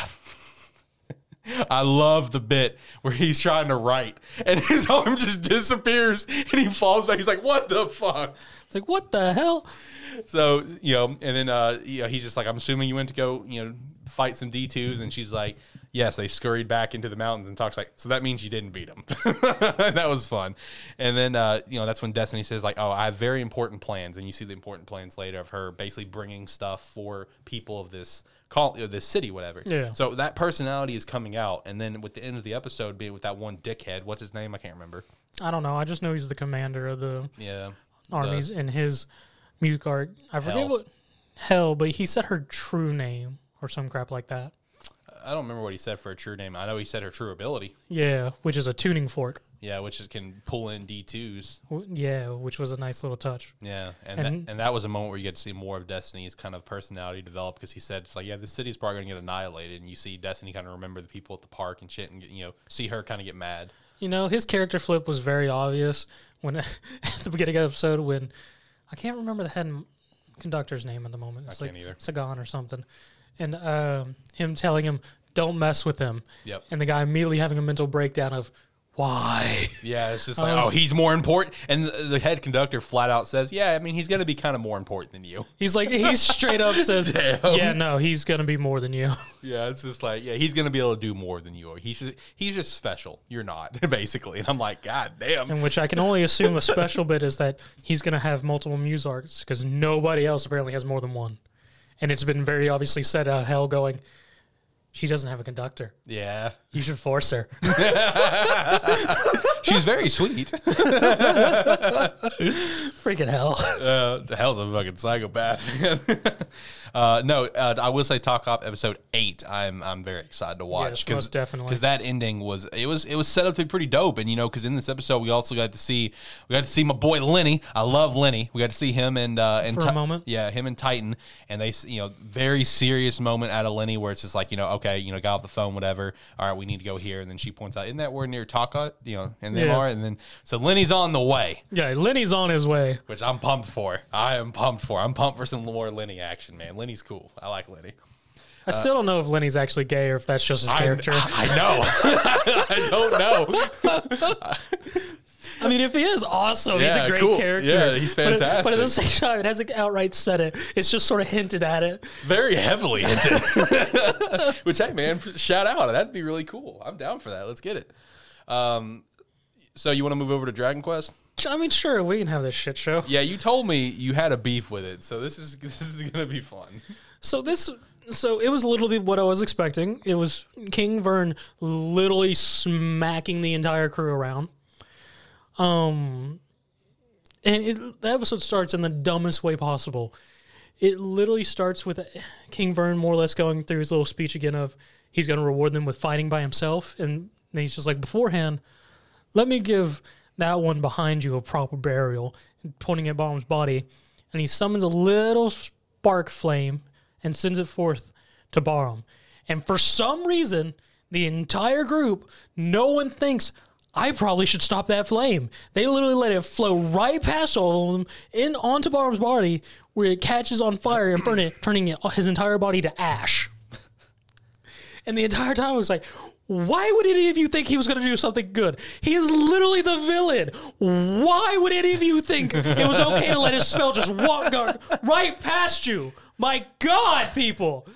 I love the bit where he's trying to write and his arm just disappears and he falls back. He's like, "What the fuck?" It's like, what the hell? So you know, and then uh, you know, he's just like, "I'm assuming you went to go, you know, fight some D2s," and she's like, "Yes." They scurried back into the mountains and Takt's like, "So that means you didn't beat them. that was fun. And then uh, you know, that's when Destiny says like, "Oh, I have very important plans," and you see the important plans later of her basically bringing stuff for people of this call of this city, whatever. Yeah. So that personality is coming out, and then with the end of the episode being with that one dickhead, what's his name? I can't remember. I don't know. I just know he's the commander of the Yeah. Armies in his Musicart. I forget Hell. what hell, but he said her true name or some crap like that. I don't remember what he said for a true name. I know he said her true ability. Yeah, which is a tuning fork. Yeah, which is, can pull in D2s. Yeah, which was a nice little touch. Yeah, and And- that, and that was a moment where you get to see more of Destiny's kind of personality develop because he said it's like, yeah, this city's probably gonna get annihilated, and you see Destiny kind of remember the people at the park and shit, and you know see her kind of get mad. You know, his character flip was very obvious when at the beginning of the episode when I can't remember the head conductor's name at the moment. It's can't like either. Sagan or something, and um, him telling him, "Don't mess with him," Yep. and the guy immediately having a mental breakdown of why. Yeah, it's just like, Oh. oh, he's more important, and the, the head conductor flat out says, yeah, I mean, he's gonna be kind of more important than you. He's like he straight up says, Damn. "Yeah, no, he's gonna be more than you." Yeah, it's just like, yeah, he's gonna be able to do more than you are. He's just, he's just special. You're not, basically. And I'm like, God damn. In which I can only assume a special bit is that he's gonna have multiple Musicarts because nobody else apparently has more than one, and it's been very obviously said. Uh, Hell going, she doesn't have a conductor. Yeah, You should force her. she's very sweet. Freaking hell. uh, the hell's a fucking psychopath. uh, no, uh, I will say Takt Op episode eight. I'm I'm very excited to watch Yes, most definitely. because that ending was it was it was set up to be pretty dope. And you know, because in this episode we also got to see we got to see my boy Lenny. I love Lenny. We got to see him and uh, and For a Ti- moment. yeah, him and Titan, and they you know very serious moment out of Lenny where it's just like you know okay you know got off the phone whatever. All right, we need to go here, and then she points out, isn't that where near Taka you know and they Yeah. are, and then so Lenny's on the way Yeah, Lenny's on his way. which I'm pumped for. I am pumped for. I'm pumped for some more Lenny action, man. Lenny's cool. I like Lenny. I still don't know if Lenny's actually gay or if that's just his character. I, I know. I don't know. I mean, if he is awesome, he's a great cool. character. Yeah, he's it- but at the same time, it hasn't outright said it. It's just sort of hinted at it. Very heavily hinted. which, hey, man, shout out. That'd be really cool. I'm down for that. Let's get it. Um, so you want to move over to Dragon Quest? I mean, sure, we can have this shit show. Yeah, you told me you had a beef with it, so this is this is gonna be fun. So this, so it was literally what I was expecting. It was King Vern literally smacking the entire crew around. Um, and it, the episode starts in the dumbest way possible. It literally starts with King Vern more or less going through his little speech again of he's going to reward them with fighting by himself, and he's just like beforehand, let me give that one behind you a proper burial, pointing at Bomb's body, and he summons a little spark flame and sends it forth to Barum. And for some reason, the entire group, no one thinks I probably should stop that flame. They literally let it flow right past all of them in onto Barum's body, where it catches on fire and burn it, turning it, his entire body to ash. And the entire time I was like, why would any of you think he was going to do something good? He is literally the villain. Why would any of you think it was okay to let his spell just walk right past you? My God, people.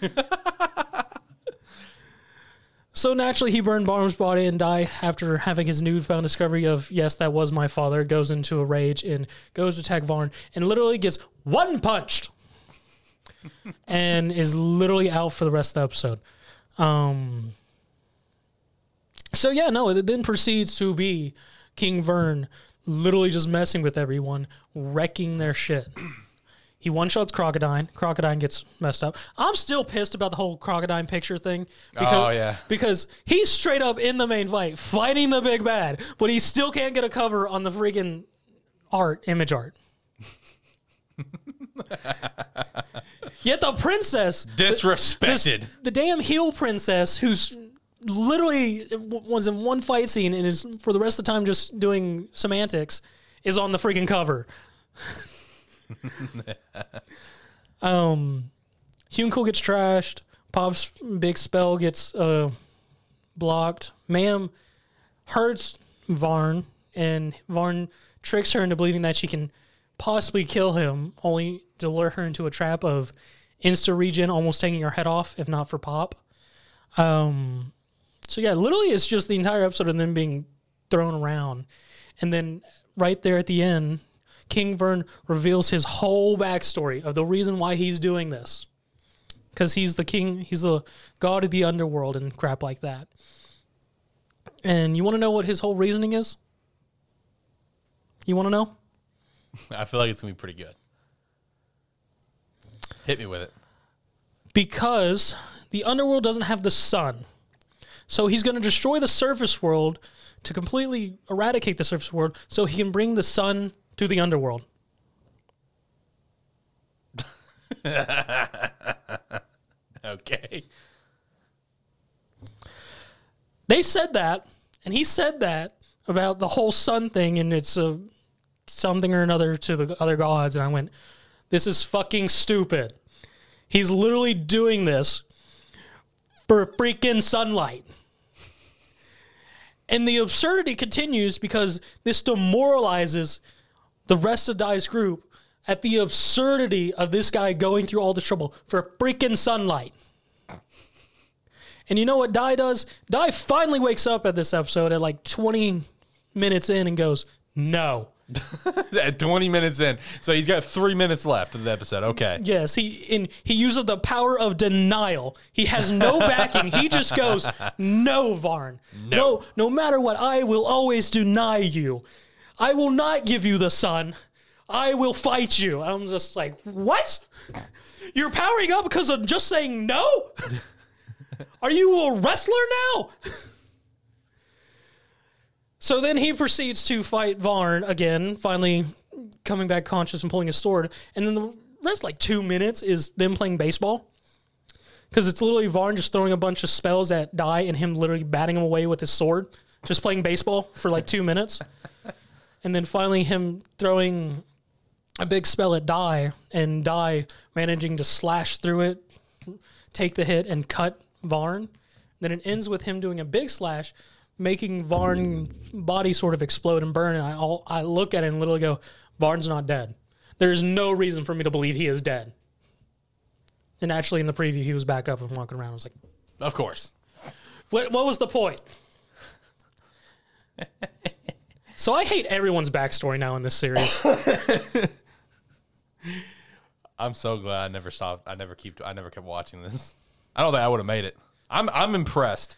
So naturally, he burned Barnum's body and died after having his newfound discovery of, yes, that was my father, goes into a rage and goes to attack Varn and literally gets one punched and is literally out for the rest of the episode. Um, so yeah, no, it then proceeds to be King Vern literally just messing with everyone, wrecking their shit. He one shots Crocodile. Crocodile gets messed up. I'm still pissed about the whole Crocodile picture thing. Oh, because, Oh, yeah. Because he's straight up in the main fight, fighting the big bad, but he still can't get a cover on the friggin' art, image art. Yet the princess Disrespected. the damn heel princess who's literally was in one fight scene and is for the rest of the time just doing semantics is on the freaking cover. um, Hyunckel gets trashed. Pop's big spell gets uh, blocked. Maam hurts Varn, and Varn tricks her into believing that she can possibly kill him, only to lure her into a trap of insta regen, almost taking her head off, if not for Pop. Um, so yeah, literally, it's just the entire episode of them being thrown around, and then right there at the end, King Vern reveals his whole backstory of the reason why he's doing this, because he's the king, he's the god of the underworld and crap like that. And you want to know what his whole reasoning is? You want to know? I feel like it's gonna be pretty good. Hit me with it. because the underworld doesn't have the sun. So he's going to destroy the surface world to completely eradicate the surface world so he can bring the sun to the underworld. Okay. They said that, and he said that about the whole sun thing, and it's a something or another to the other gods. And I went, "This is fucking stupid." He's literally doing this for freaking sunlight. And the absurdity continues because this demoralizes the rest of Dai's group at the absurdity of this guy going through all the trouble for freaking sunlight. And you know what Dai does? Dai finally wakes up at this episode at like 20 minutes in and goes, No. At 20 minutes in. So he's got three minutes left of the episode. Okay. Yes, he in he uses the power of denial. He has no backing. he just goes, "No, Varn. No. no, matter what, I will always deny you. I will not give you the sun. I will fight you." I'm just like, "What? You're powering up because of just saying no? Are you a wrestler now?" So then he proceeds to fight Varn again, finally coming back conscious and pulling his sword. And then the rest, like two minutes, is them playing baseball. Because it's literally Varn just throwing a bunch of spells at Dai and him literally batting him away with his sword, just playing baseball for like two minutes. And then finally him throwing a big spell at Dai and Dai managing to slash through it, take the hit, and cut Varn. Then it ends with him doing a big slash, making Varn's body sort of explode and burn. And I, all, I look at it and literally go, Varn's not dead. There's no reason for me to believe he is dead. And actually, in the preview, he was back up and walking around. I was like, Of course. what, what was the point? so I hate everyone's backstory now in this series. I'm so glad I never stopped. I never keep. I never kept watching this. I don't think I would have made it. I'm. I'm impressed.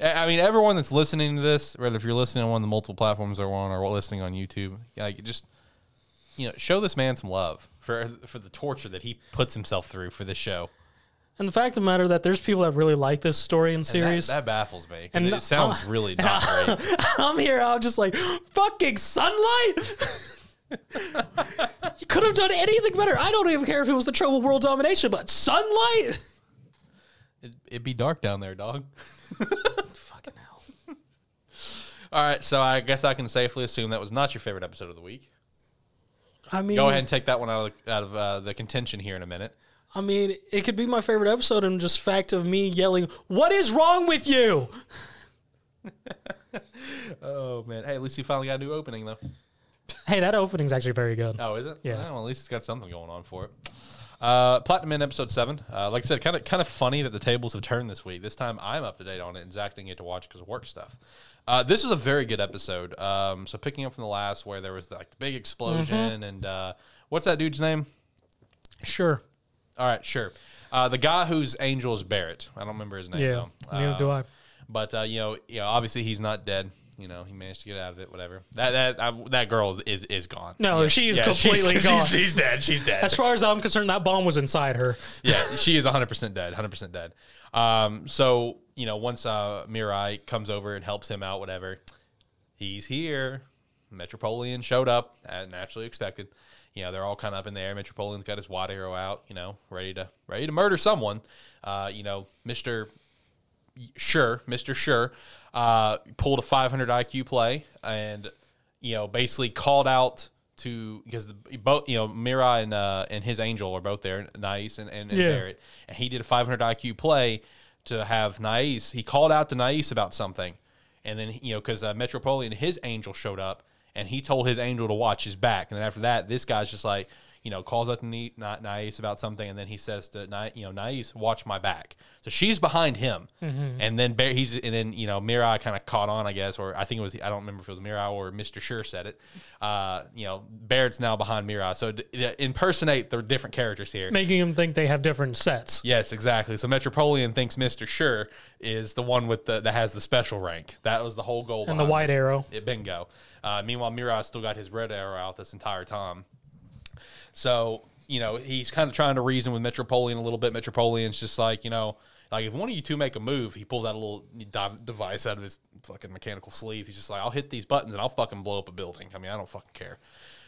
I I mean, everyone that's listening to this, whether if you're listening on one of the multiple platforms they're on or listening on YouTube, like just you know, show this man some love for for the torture that he puts himself through for this show. And the fact of the matter that there's people that really like this story and series. That, that baffles me. And it sounds really not great. I'm here. I'm just like fucking sunlight. you could have done anything better. I don't even care if it was the trouble world domination, but sunlight. It, it'd be dark down there, dog. Fucking hell. All right, so I guess I can safely assume that was not your favorite episode of the week. I mean, Go ahead and take that one out of the, out of uh, the contention here in a minute. I mean, it could be my favorite episode, and just fact of me yelling, "What is wrong with you?" Oh man, hey, at least you finally got a new opening though. Hey, that opening's actually very good. Oh, is it? Yeah. Well, at least it's got something going on for it. Uh, Platinum End episode seven. Uh, like I said, kind of kind of funny that the tables have turned this week. This time I'm up to date on it, and Zach didn't get to watch because of work stuff. Uh, this is a very good episode. Um, so picking up from the last where there was like the big explosion and uh, what's that dude's name? Sure. All right, sure. Uh, the guy whose angel is Barrett. I don't remember his name Yeah. though. Neither do Uh, I. But uh, you know, you know, obviously he's not dead. You know, he managed to get out of it. Whatever. That that I, that girl is is gone. No, she is Yeah, completely she's, gone. She's, she's dead. She's dead. As far as I'm concerned, that bomb was inside her. yeah, she is 100% dead. 100% dead. Um, so, you know, once uh, Mirai comes over and helps him out, whatever, he's here. Metropoliman showed up, as naturally expected. You know, they're all kind of up in there. Metropoliman's got his wide arrow out, you know, ready to ready to murder someone. Uh, you know, Mister Sure, Mister Sure, uh, pulled a 500 IQ play and you know basically called out to because the, both you know Mirai and uh, and his angel are both there, Nice and, and, and Yeah. Barrett, and he did a 500 IQ play to have Nice. He called out to Nice about something, and then you know because uh, Metropoliman his angel showed up and he told his angel to watch his back, and then after that this guy's just like you know calls out to Ni- Na- Nice about something, and then he says to Ni- you know Nice watch my back. So she's behind him, and then Bar- he's and then you know Mirai kind of caught on, I guess, or I think it was I don't remember if it was Mirai or Mister Sure said it. Uh, you know Barrett's now behind Mirai, so d- d- impersonate the different characters here. making them think they have different sets. Yes, exactly. So Metropoliman thinks Mister Sure is the one with the that has the special rank. That was the whole goal. And the white this. arrow. It bingo. Uh, meanwhile, Mirai still got his red arrow out this entire time. So you know he's kind of trying to reason with Metropoliman a little bit. Metropoliman's just like you know Like if one of you two make a move, he pulls out a little device out of his fucking mechanical sleeve. He's just like, I'll hit these buttons and I'll fucking blow up a building. I mean, I don't fucking care,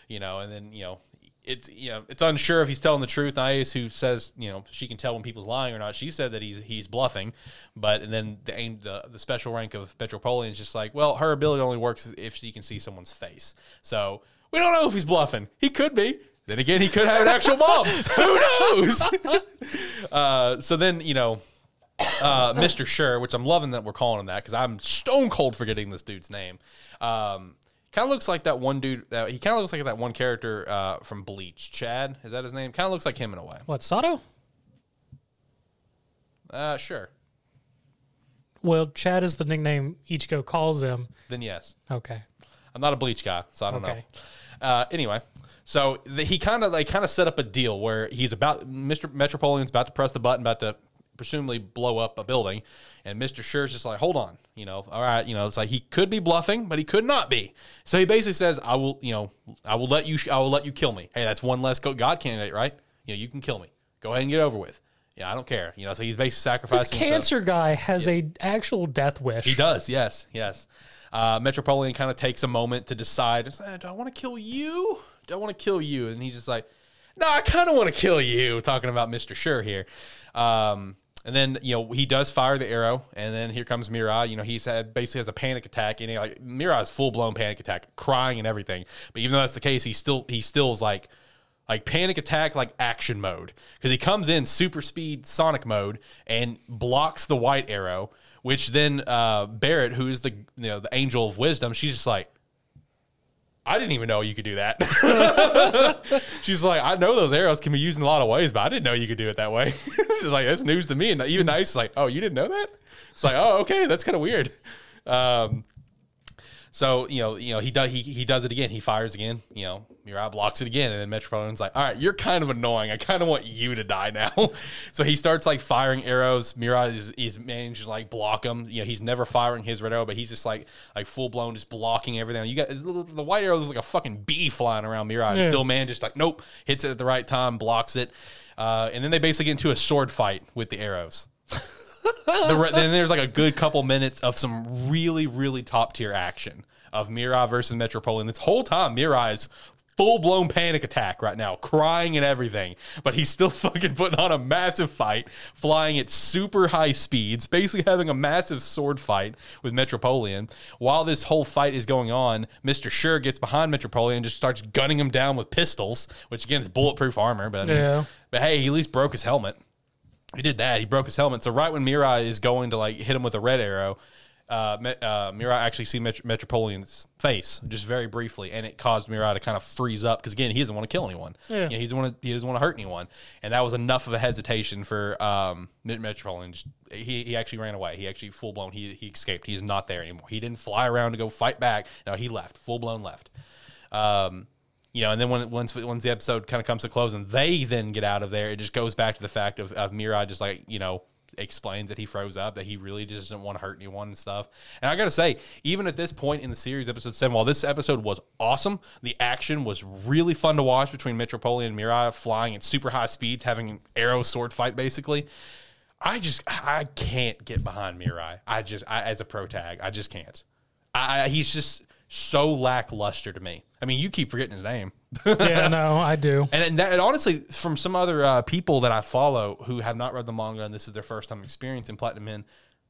you know. And then you know, it's you know, it's unsure if he's telling the truth. Ice, who says you know she can tell when people's lying or not. She said that he's he's bluffing, but and then the aim the, the special rank of Metropoliman is just like, well, her ability only works if she can see someone's face. So we don't know if he's bluffing. He could be. Then again, he could have an actual bomb. Who knows? uh, so then you know. Uh, Mr. Sure, which I'm loving that we're calling him that because I'm stone cold forgetting this dude's name. Um, kind of looks like that one dude. That he kind of looks like that one character uh, from Bleach. Chad is that his name? Kind of looks like him in a way. What Sado? Uh, sure. Well, Chad is the nickname Ichigo calls him. Then yes. Okay. I'm not a Bleach guy, so I don't Okay. know. Uh, anyway, so the, he kind of like kind of set up a deal where he's about Mr. Metropoliman's about to press the button, about to presumably blow up a building, and Mr. Sure's just like, hold on, you know, all right, you know, it's like he could be bluffing, but he could not be. So he basically says, I will, you know, I will let you, I will let you kill me. Hey, that's one less God candidate, right? You know, you can kill me. Go ahead and get over with. Yeah, I don't care. You know, so he's basically This sacrificing. himself. cancer guy has a actual death wish. He does, yes, yes. Uh, Metropoliman kind of takes a moment to decide, "Is that- do I want to kill you? Do I want to kill you? And he's just like, no, I kind of want to kill you, talking about Mr. Sure here. Um, and then, you know, he does fire the arrow, and then here comes Mirai. You know, he's had basically has a panic attack, and he, like Mirai's full blown panic attack, crying and everything. But even though that's the case, he still he still is like like panic attack like action mode because he comes in super speed sonic mode and blocks the white arrow which then uh barrett who is the you know the angel of wisdom she's just like i didn't even know you could do that she's like i know those arrows can be used in a lot of ways but i didn't know you could do it that way it's like that's news to me and even nice is like oh you didn't know that it's like oh okay that's kind of weird um so you know, you know, he does he he does it again. He fires again. You know, Mirai blocks it again, and then Metropoliman's like, "All right, you're kind of annoying. I kind of want you to die now." so he starts like firing arrows. Mirai is, is managed to like block him. You know, he's never firing his red arrow, but he's just like like full blown, just blocking everything. You got the white arrow is like a fucking bee flying around Mirai. And Yeah. still manages like, nope, hits it at the right time, blocks it, uh, and then they basically get into a sword fight with the arrows the, re- then there's like a good couple minutes of some really, really top tier action of Mirai versus Metropoliman. This whole time, Mirai is full blown panic attack right now, crying and everything, but he's still fucking putting on a massive fight, flying at super high speeds, basically having a massive sword fight with Metropoliman. While this whole fight is going on, Mr. Sure gets behind Metropoliman and just starts gunning him down with pistols, which again is bulletproof armor, but I mean, Yeah. but hey, he at least broke his helmet. He did that. He broke his helmet. So right when Mirai is going to like hit him with a red arrow, uh, uh, Mirai actually see Met- Metropoliman's face just very briefly, and it caused Mirai to kind of freeze up because again he doesn't want to kill anyone. Yeah. You know, he doesn't want to. He doesn't want to hurt anyone, and that was enough of a hesitation for um, Met- Metropoliman. Just, he he actually ran away. He actually full blown. He he escaped. He's not there anymore. He didn't fly around to go fight back. No, he left. Full blown left. Um, you know, and then when once once the episode kind of comes to close and they then get out of there, it just goes back to the fact of, of Mirai just like you know explains that he froze up, that he really just doesn't want to hurt anyone and stuff. And I gotta say, even at this point in the series, episode seven, while this episode was awesome, the action was really fun to watch between Metropoliman and Mirai flying at super high speeds, having an arrow sword fight basically. I just I can't get behind Mirai. I just I, as a pro tag, I just can't. I he's just so lackluster to me. I mean, you keep forgetting his name. yeah, no, I do. And, and, that, and honestly, from some other uh, people that I follow who have not read the manga and this is their first time experiencing Platinum End,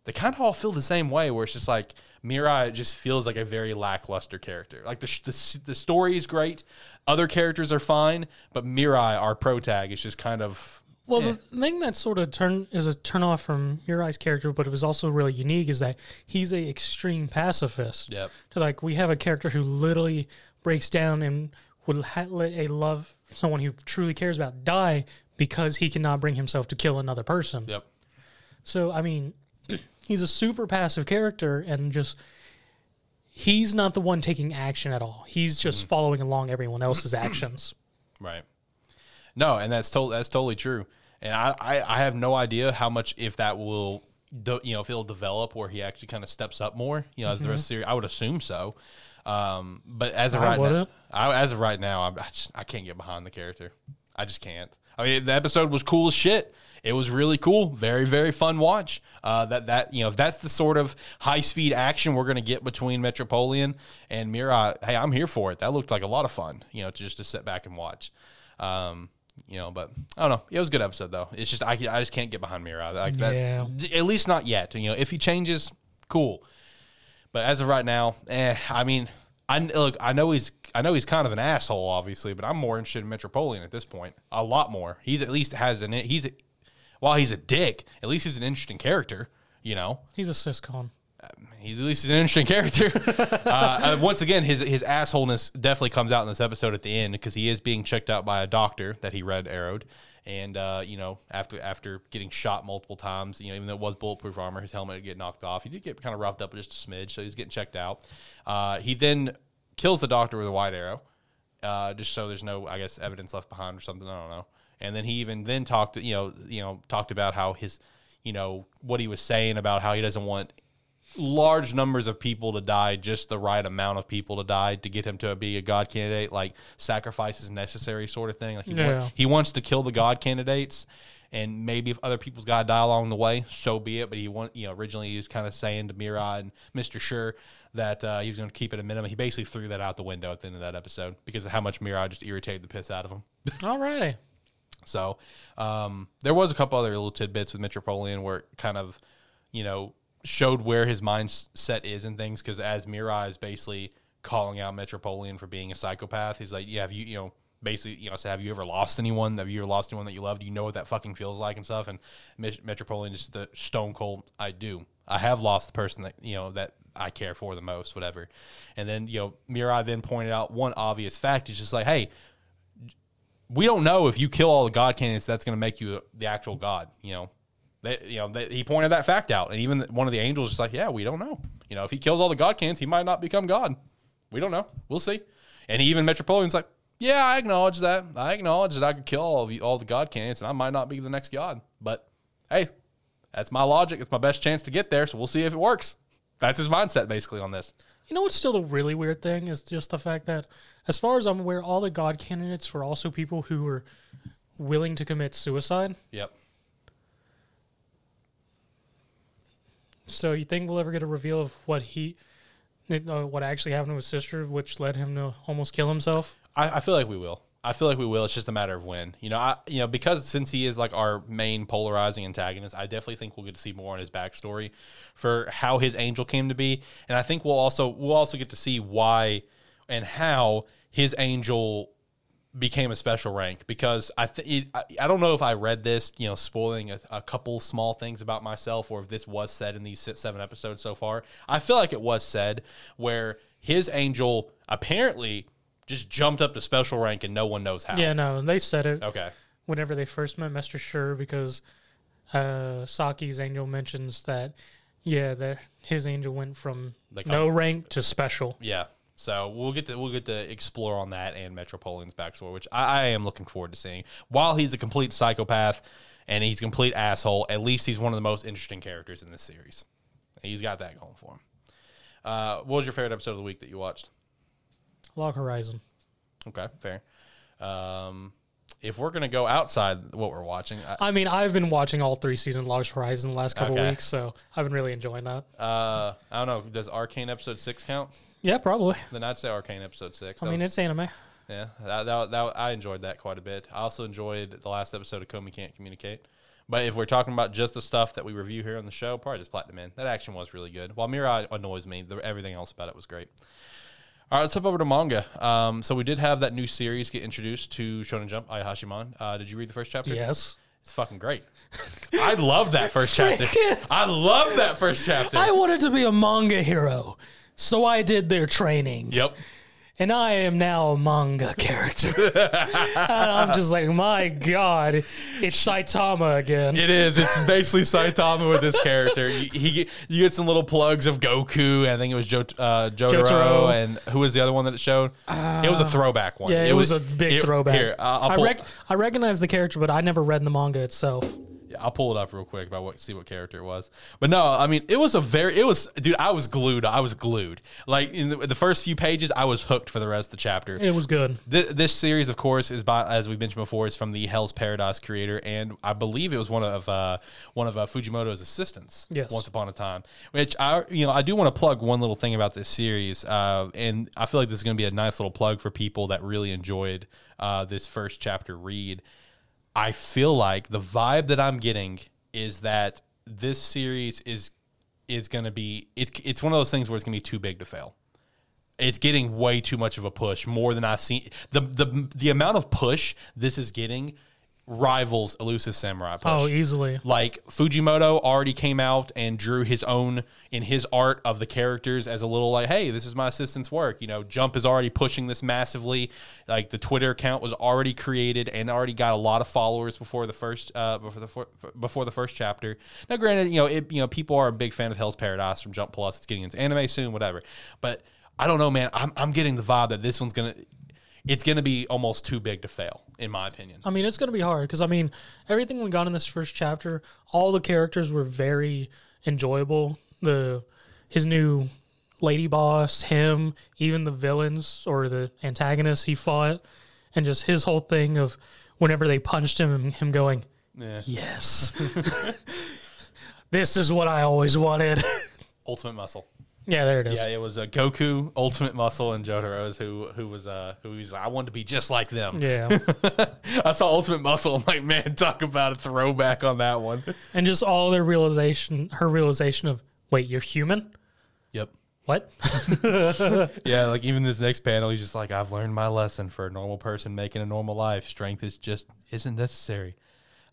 they kind of all feel the same way. Where it's just like Mirai just feels like a very lackluster character. Like the the, the story is great, other characters are fine, but Mirai, our pro tag, is just kind of Well, the thing that sort of turn is a turn off from Urai's character, but it was also really unique, is that he's a extreme pacifist. Yep. To like, we have a character who literally breaks down and would ha- let a love someone who truly cares about die because he cannot bring himself to kill another person. yep. So I mean, he's a super passive character, and just he's not the one taking action at all. He's just mm-hmm. following along everyone else's actions. Right. No, and that's totally that's totally true. And I, I, I have no idea how much if that will, de- you know, if it'll develop where he actually kind of steps up more, you know, as the rest of the series. I would assume so. Um, but as of I right now, wouldn't. I, as of right now, I, I, just, I can't get behind the character. I just can't. I mean, the episode was cool as shit. It was really cool, very very fun watch. Uh, that that you know, if that's the sort of high speed action we're gonna get between Metropoliman and Mirai, hey, I'm here for it. That looked like a lot of fun. You know, to just to sit back and watch. Um, you know, but I don't know. It was a good episode though. It's just I, I just can't get behind Mirai like that. Yeah. At least not yet. You know, if he changes, cool. But as of right now, eh, I mean, I look, I know he's, I know he's kind of an asshole, obviously, but I'm more interested in Metropoliman at this point, a lot more. He's at least has an, he's, while he's a dick, at least he's an interesting character. You know, He's a siscon. He's at least an interesting character. uh, uh, once again, his his assholeness definitely comes out in this episode at the end because he is being checked out by a doctor that he red arrowed, and uh, you know after after getting shot multiple times, you know even though it was bulletproof armor, his helmet would get knocked off. He did get kind of roughed up just a smidge, so he's getting checked out. Uh, he then kills the doctor with a white arrow, uh, just so there's no I guess evidence left behind or something. I don't know. And then he even then talked you know you know talked about how his you know what he was saying about how he doesn't want large numbers of people to die, just the right amount of people to die to get him to be a god candidate, like sacrifice is necessary sort of thing. Like he, Yeah. want- he wants to kill the god candidates, and maybe if other people's got to die along the way, so be it. But he want you know originally he was kind of saying to Mirai and Mister Sure that uh, he was going to keep it a minimum. He basically threw that out the window at the end of that episode because of how much Mirai just irritated the piss out of him. Alrighty. So um, there was a couple other little tidbits with Metropoliman where it kind of, you know, showed where his mindset is and things. Because as Mirai is basically calling out Metropoliman for being a psychopath, he's like, "Yeah, have you, you know." Basically, you know, say, have you ever lost anyone? Have you ever lost anyone that you loved? Do you know what that fucking feels like and stuff? And Met- Metropoliman just the stone cold. I do. I have lost the person that you know that I care for the most, whatever. And then you know, Mirai then pointed out one obvious fact. He's just like, hey, we don't know if you kill all the god candidates that's going to make you the actual god you know they, you know they, he pointed that fact out. And even one of the angels is like yeah we don't know. You know if he kills all the god candidates he might not become god. We don't know. We'll see. And even metropoliman's like yeah i acknowledge that. I acknowledge that i could kill all of you, all the god candidates and i might not be the next god. But hey that's my logic. It's my best chance to get there so we'll see if it works. That's his mindset basically on this. You know what's still the really weird thing is just the fact that, as far as I'm aware, all the God candidates were also people who were willing to commit suicide. yep So you think we'll ever get a reveal of what he, uh, what actually happened to his sister, which led him to almost kill himself? I, I feel like we will. I feel like we will. It's just a matter of when. You know, I you know because since he is like our main polarizing antagonist, I definitely think we'll get to see more on his backstory for how his angel came to be, and I think we'll also we'll also get to see why and how his angel became a special rank because I think I, I don't know if I read this, you know, spoiling a, a couple small things about myself or if this was said in these six, seven episodes so far. I feel like it was said where his angel apparently just jumped up to special rank and no one knows how. Yeah, no, they said it Okay. whenever they first met Mr. Sure because uh, Saki's angel mentions that, yeah, that his angel went from Like, no um, rank to special. Yeah. So we'll get to we'll get to explore on that and Metropoliman's backstory, which I, I am looking forward to seeing. While he's a complete psychopath and he's a complete asshole, at least he's one of the most interesting characters in this series. He's got that going for him. Uh, what was your favorite episode of the week that you watched? Log Horizon. Okay, fair. Um, if we're gonna go outside what we're watching, I, I mean, I've been watching all three seasons of Logs Horizon the last couple Okay. weeks, so I've been really enjoying that. uh, I don't know. Does Arcane episode six count? Yeah, probably. Then I'd say Arcane episode six. I That mean, was- it's anime. Yeah, that, that, that, I enjoyed that quite a bit. I also enjoyed the last episode of Komi Can't Communicate. But if we're talking about just the stuff that we review here on the show, probably just Platinum End. That action was really good. While Mirai annoys me, the, everything else about it was great. All right, let's hop over to manga. Um, so we did have that new series get introduced to Shonen Jump, Ayashimon. Uh, did you read the first chapter? Yes. It's fucking great. I love that first chapter. I love that first chapter. I wanted to be a manga hero, so I did their training. yep. and I am now a manga character. and I'm just like, my God, it's Saitama again. It is. It's basically Saitama with this character. You, he you get some little plugs of Goku. I think it was jo, uh, Jotaro, Jotaro. and who was the other one that it showed? it was a throwback one. yeah, it, was, a big it- throwback. Here, uh, I rec- I recognize the character, but I never read the manga itself. Yeah, I'll pull it up real quick about what see what character it was. But no, I mean it was a very it was dude. I was glued. I was glued. Like in the, the first few pages, I was hooked for the rest of the chapter. It was good. This, this series, of course, is by as we've mentioned before, is from the Hell's Paradise creator, and I believe it was one of uh, one of uh, Fujimoto's assistants. Yes. Once upon a time, which I you know I do want to plug one little thing about this series, uh, and I feel like this is going to be a nice little plug for people that really enjoyed uh, this first chapter read. I feel like the vibe that I'm getting is that this series is is going to be it's it's one of those things where it's going to be too big to fail it's getting way too much of a push more than I've seen. The the the amount of push this is getting rivals Elusive Samurai push. Oh, easily. Like Fujimoto already came out and drew his own in his art of the characters as a little like, hey, this is my assistant's work. You know, Jump is already pushing this massively. Like the Twitter account was already created and already got a lot of followers before the first uh, before the before the first chapter. Now, granted, you know, it you know people are a big fan of Hell's Paradise from Jump Plus. It's getting into anime soon, whatever. But I don't know, man. I'm I'm getting the vibe that this one's gonna. It's going to be almost too big to fail, in my opinion. I mean, it's going to be hard because I mean, everything we got in this first chapter, all the characters were very enjoyable. The his new lady boss, him, even the villains or the antagonists he fought, and just his whole thing of whenever they punched him, and him going, Yeah. "Yes, this is what I always wanted." Ultimate Muscle. Yeah, there it is. Yeah, it was uh, Goku, Ultimate Muscle, and Jotaro's who who was uh who was I wanted to be just like them. Yeah. I saw Ultimate Muscle. I'm like, man, talk about a throwback on that one. and just all their realization, her realization of, wait, you're human? Yep. What? Yeah, like even this next panel, he's just like, I've learned my lesson for a normal person making a normal life. Strength is just isn't necessary.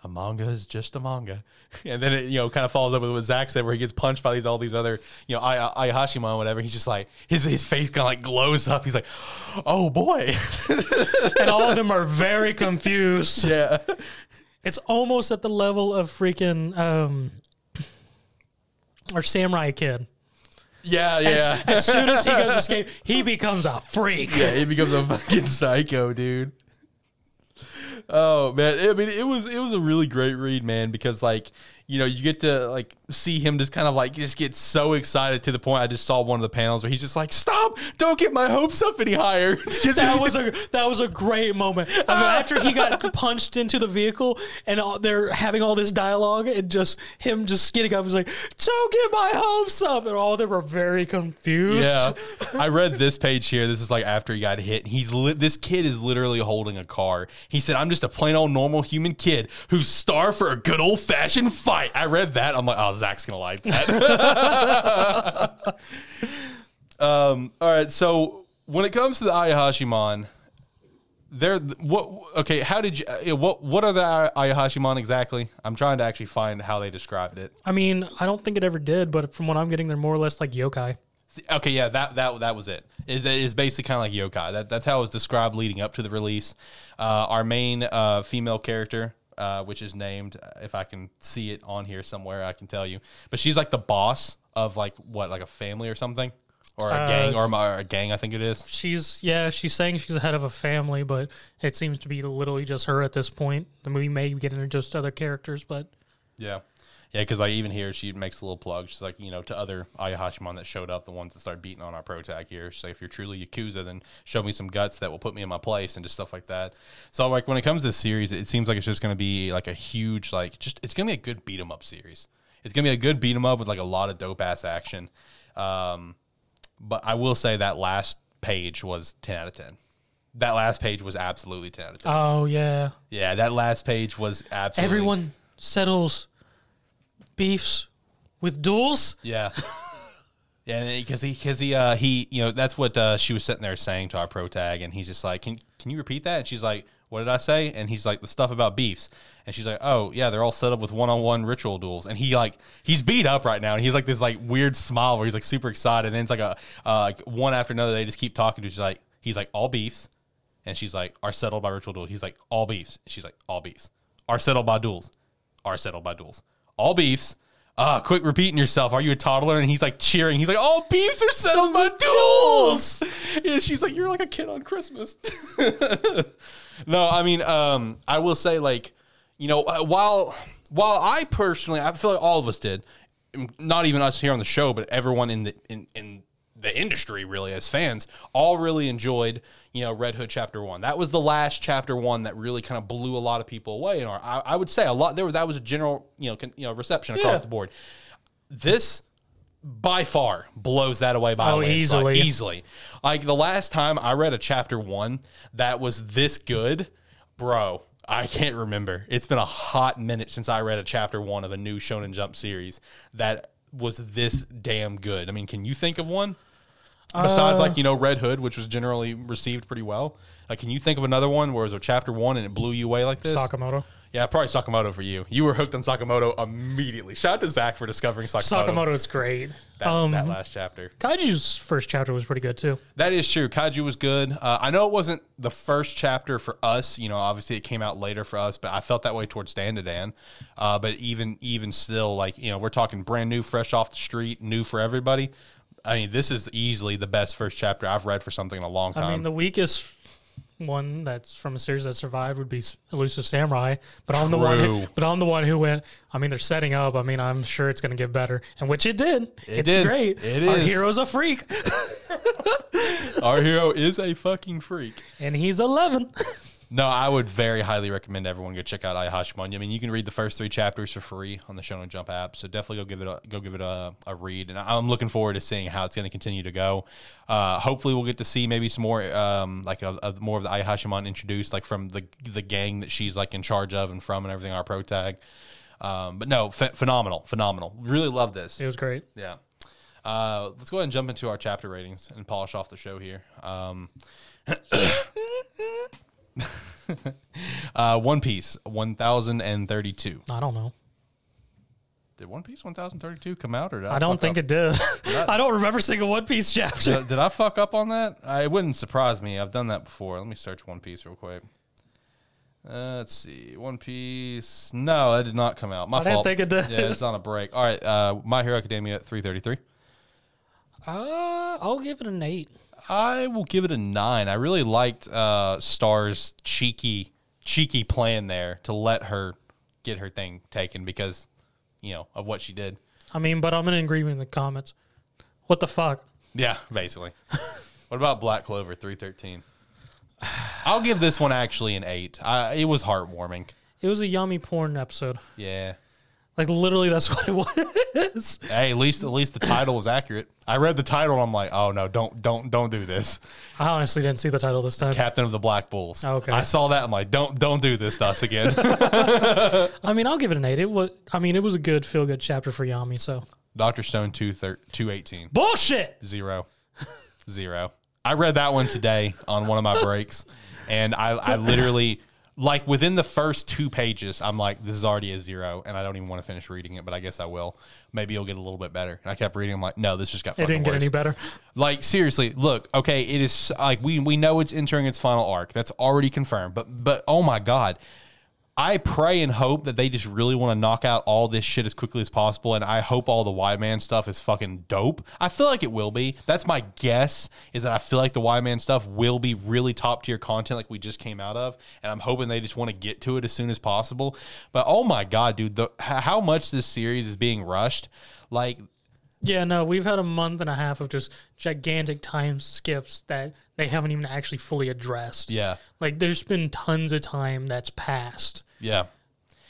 A manga is just a manga, and then it you know kind of follows up with what Zach said, where he gets punched by these all these other you know Ay- Ayahashima and whatever. He's just like his his face kind of like glows up. He's like, oh boy, and all of them are very confused. yeah. It's almost at the level of freaking um our samurai kid. Yeah, As, yeah. as soon as he goes to escape, he becomes a freak. yeah, he becomes a fucking psycho, dude. Oh man, I mean, it was it was a really great read, man, because like you know you get to like see him just kind of like just get so excited to the point. I just saw one of the panels where he's just like, "Stop! Don't get my hopes up any higher." That was a that was a great moment. I mean, ah. after he got punched into the vehicle and all, they're having all this dialogue and just him just getting up, he's like, "Don't get my hopes up," and all of them were very confused. Yeah, I read this page here. This is like after he got hit. He's li- this kid is literally holding a car. He said, "I'm just a plain old normal human kid who's starved for a good old fashioned fight." I read that. I'm like, "Oh, Zach's gonna like that." um. All right. So when it comes to the Ayashimon, they're what? Okay. How did you? uh, What? What are the Ayashimon exactly? I'm trying to actually find how they described it. I mean, I don't think it ever did, but from what I'm getting, they're more or less like yokai. Okay, yeah, that that that was it. Is is basically kind of like yokai. That that's how it was described leading up to the release. Uh, our main uh, female character, uh, which is named, uh, if I can see it on here somewhere, I can tell you. But she's like the boss of like what, like a family or something, or a Uh, gang, or a, a gang, I think it is. She's yeah, she's saying she's the head of a family, but it seems to be literally just her at this point. The movie may get into just other characters, but Yeah. Yeah, because like even here, she makes a little plug. She's like, you know, to other Ayashimon that showed up, the ones that started beating on our pro tag here. She's like, if you're truly Yakuza, then show me some guts that will put me in my place and just stuff like that. So like when it comes to this series, it seems like it's just going to be like a huge like just it's going to be a good beat 'em up series. It's going to be a good beat 'em up with like a lot of dope ass action. Um, but I will say that last page was ten out of ten. That last page was absolutely ten out of ten. oh yeah, yeah, that last page was absolutely everyone settles beefs with duels. Yeah. Yeah, because he, because he, uh, he, you know, that's what uh, she was sitting there saying to our pro tag, and he's just like, "Can, can you repeat that?" And she's like, "What did I say?" And he's like, "The stuff about beefs." And she's like, "Oh, yeah, they're all set up with one-on-one ritual duels." And he like, he's beat up right now, and he's like this like weird smile where he's like super excited, and then it's like a uh, like one after another. They just keep talking to. She's like, he's like, "All beefs," and she's like, "Are settled by ritual duels." He's like, "All beefs." She's like, "All beefs are settled by duels." Are settled by duels. All beefs ah, quit repeating yourself. Are you a toddler? And he's like cheering. He's like, all beefs are settled by duels. And she's like, you're like a kid on Christmas. no, I mean, um, I will say, like, you know, uh, while while I personally, I feel like all of us did, not even us here on the show, but everyone in the in, in the industry really as fans all really enjoyed you know red hood chapter one. That was the last chapter one that really kind of blew a lot of people away and I, I would say a lot there that was a general you know con, you know reception across Yeah. the board. This by far blows that away by a Oh, easily. easily. Like the last time i read a chapter one that was this good bro i can't remember. It's been a hot minute since i read a chapter one of a new shonen jump series that was this damn good. I mean can you think of one besides Uh, like you know red hood which was generally received pretty well like can you think of another one where it was a chapter one and it blew you away like this Sakamoto. yeah probably sakamoto for you you were hooked on sakamoto immediately shout out to zach for discovering sakamoto, Sakamoto is great. that, um, that last chapter Kaiju's first chapter was pretty good too. that is true. Kaiju was good. Uh, I know it wasn't the first chapter for us. You know, obviously it came out later for us, but I felt that way towards Dandadan. Uh, but even even still, like you know, we're talking brand new, fresh off the street, new for everybody. I mean, this is easily the best first chapter I've read for something in a long time. I mean, the weakest one that's from a series that survived would be Elusive Samurai, but I'm the one. Who, but I'm the one who went. I mean, they're setting up. I mean, I'm sure it's going to get better, and which it did. it's did. great. It Our is. hero's a freak, Our hero is a fucking freak. and he's 11. No, I would very highly recommend everyone go check out Ayashimon. I mean, you can read the first three chapters for free on the Shonen Jump app, so definitely go give it a go give it a, a read. And I'm looking forward to seeing how it's going to continue to go. Uh, hopefully, we'll get to see maybe some more um, like a, a- more of the Ayashimon introduced, like from the the gang that she's like in charge of and from and everything. Our pro tag, um, but no, ph- phenomenal, phenomenal. Really love this. It was great. Yeah. Uh, let's go ahead and jump into our chapter ratings and polish off the show here. Um, uh, One Piece, 1032. I don't know. Did One Piece 1032 come out? or did I, I don't think up? it did. I don't remember seeing a One Piece chapter. Did, did I fuck up on that? I, it wouldn't surprise me. I've done that before. Let me search One Piece real quick. Uh, let's see. One Piece. No, that did not come out. My I didn't fault. think it did. Yeah, it's on a break. All right. Uh, My Hero Academia at 333. Uh, I'll give it an eight. I will give it a nine. I really liked uh, Star's cheeky, cheeky plan there to let her get her thing taken because, you know, of what she did. I mean, but I'm in agreement in the comments. What the fuck? Yeah, basically. what about Black Clover three thirteen? I'll give this one actually an eight. I, it was heartwarming. It was a yummy porn episode. Yeah. Like literally, that's what it was. Hey, at least at least the title was accurate. I read the title and I'm like, oh no, don't don't don't do this. I honestly didn't see the title this time. Captain of the Black Bulls. Oh, okay. I saw that. I'm like, don't don't do this to us again. I mean, I'll give it an eight. It was. I mean, it was a good feel good chapter for Yami. So Doctor Stone two thir- two eighteen. bullshit. Zero. Zero. I read that one today on one of my breaks, and I, I literally, like, within the first two pages, I'm like, this is already a zero, and I don't even want to finish reading it, but I guess I will. Maybe it'll get a little bit better. And I kept reading, I'm like, no, this just got It didn't get worse. any better. Like seriously, look, okay, it is like we we know it's entering its final arc. That's already confirmed. But but oh my god. I pray and hope that they just really want to knock out all this shit as quickly as possible, and I hope all the Y Man stuff is fucking dope. I feel like it will be. That's my guess. Is that I feel like the Y Man stuff will be really top tier content, like we just came out of, and I'm hoping they just want to get to it as soon as possible. But oh my god, dude, the how much this series is being rushed, like Yeah, no, we've had a month and a half of just gigantic time skips that they haven't even actually fully addressed. yeah, Like, there's been tons of time that's passed. yeah.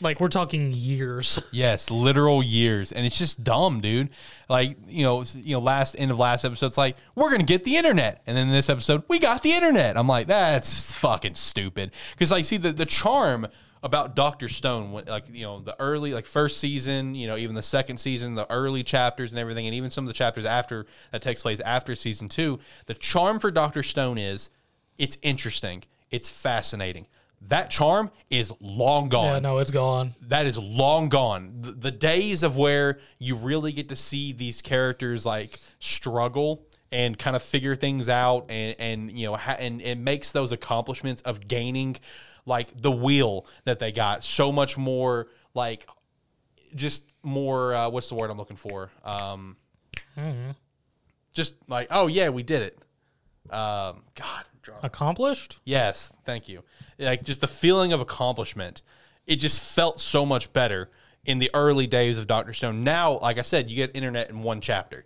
Like, we're talking years. Yes, literal years, and it's just dumb, dude. Like you know, you know, last end of last episode, it's like we're gonna get the internet, and then this episode, we got the internet. I'm like, that's fucking stupid. Because like, see the the charm about Doctor Stone, like you know, the early like first season, you know, even the second season, the early chapters and everything, and even some of the chapters after that takes place after season two. The charm for Doctor Stone is it's interesting, it's fascinating. That charm is long gone yeah, no, it's gone. that is long gone. The, the days of where you really get to see these characters like struggle and kind of figure things out, and and you know, ha- and it makes those accomplishments of gaining like the wheel that they got so much more like just more. Uh, what's the word I'm looking for? Um, Just like, oh yeah, we did it. Um, God. Accomplished? Yes, thank you. Like just the feeling of accomplishment. It just felt so much better in the early days of Doctor Stone. Now, like I said, you get internet in one chapter.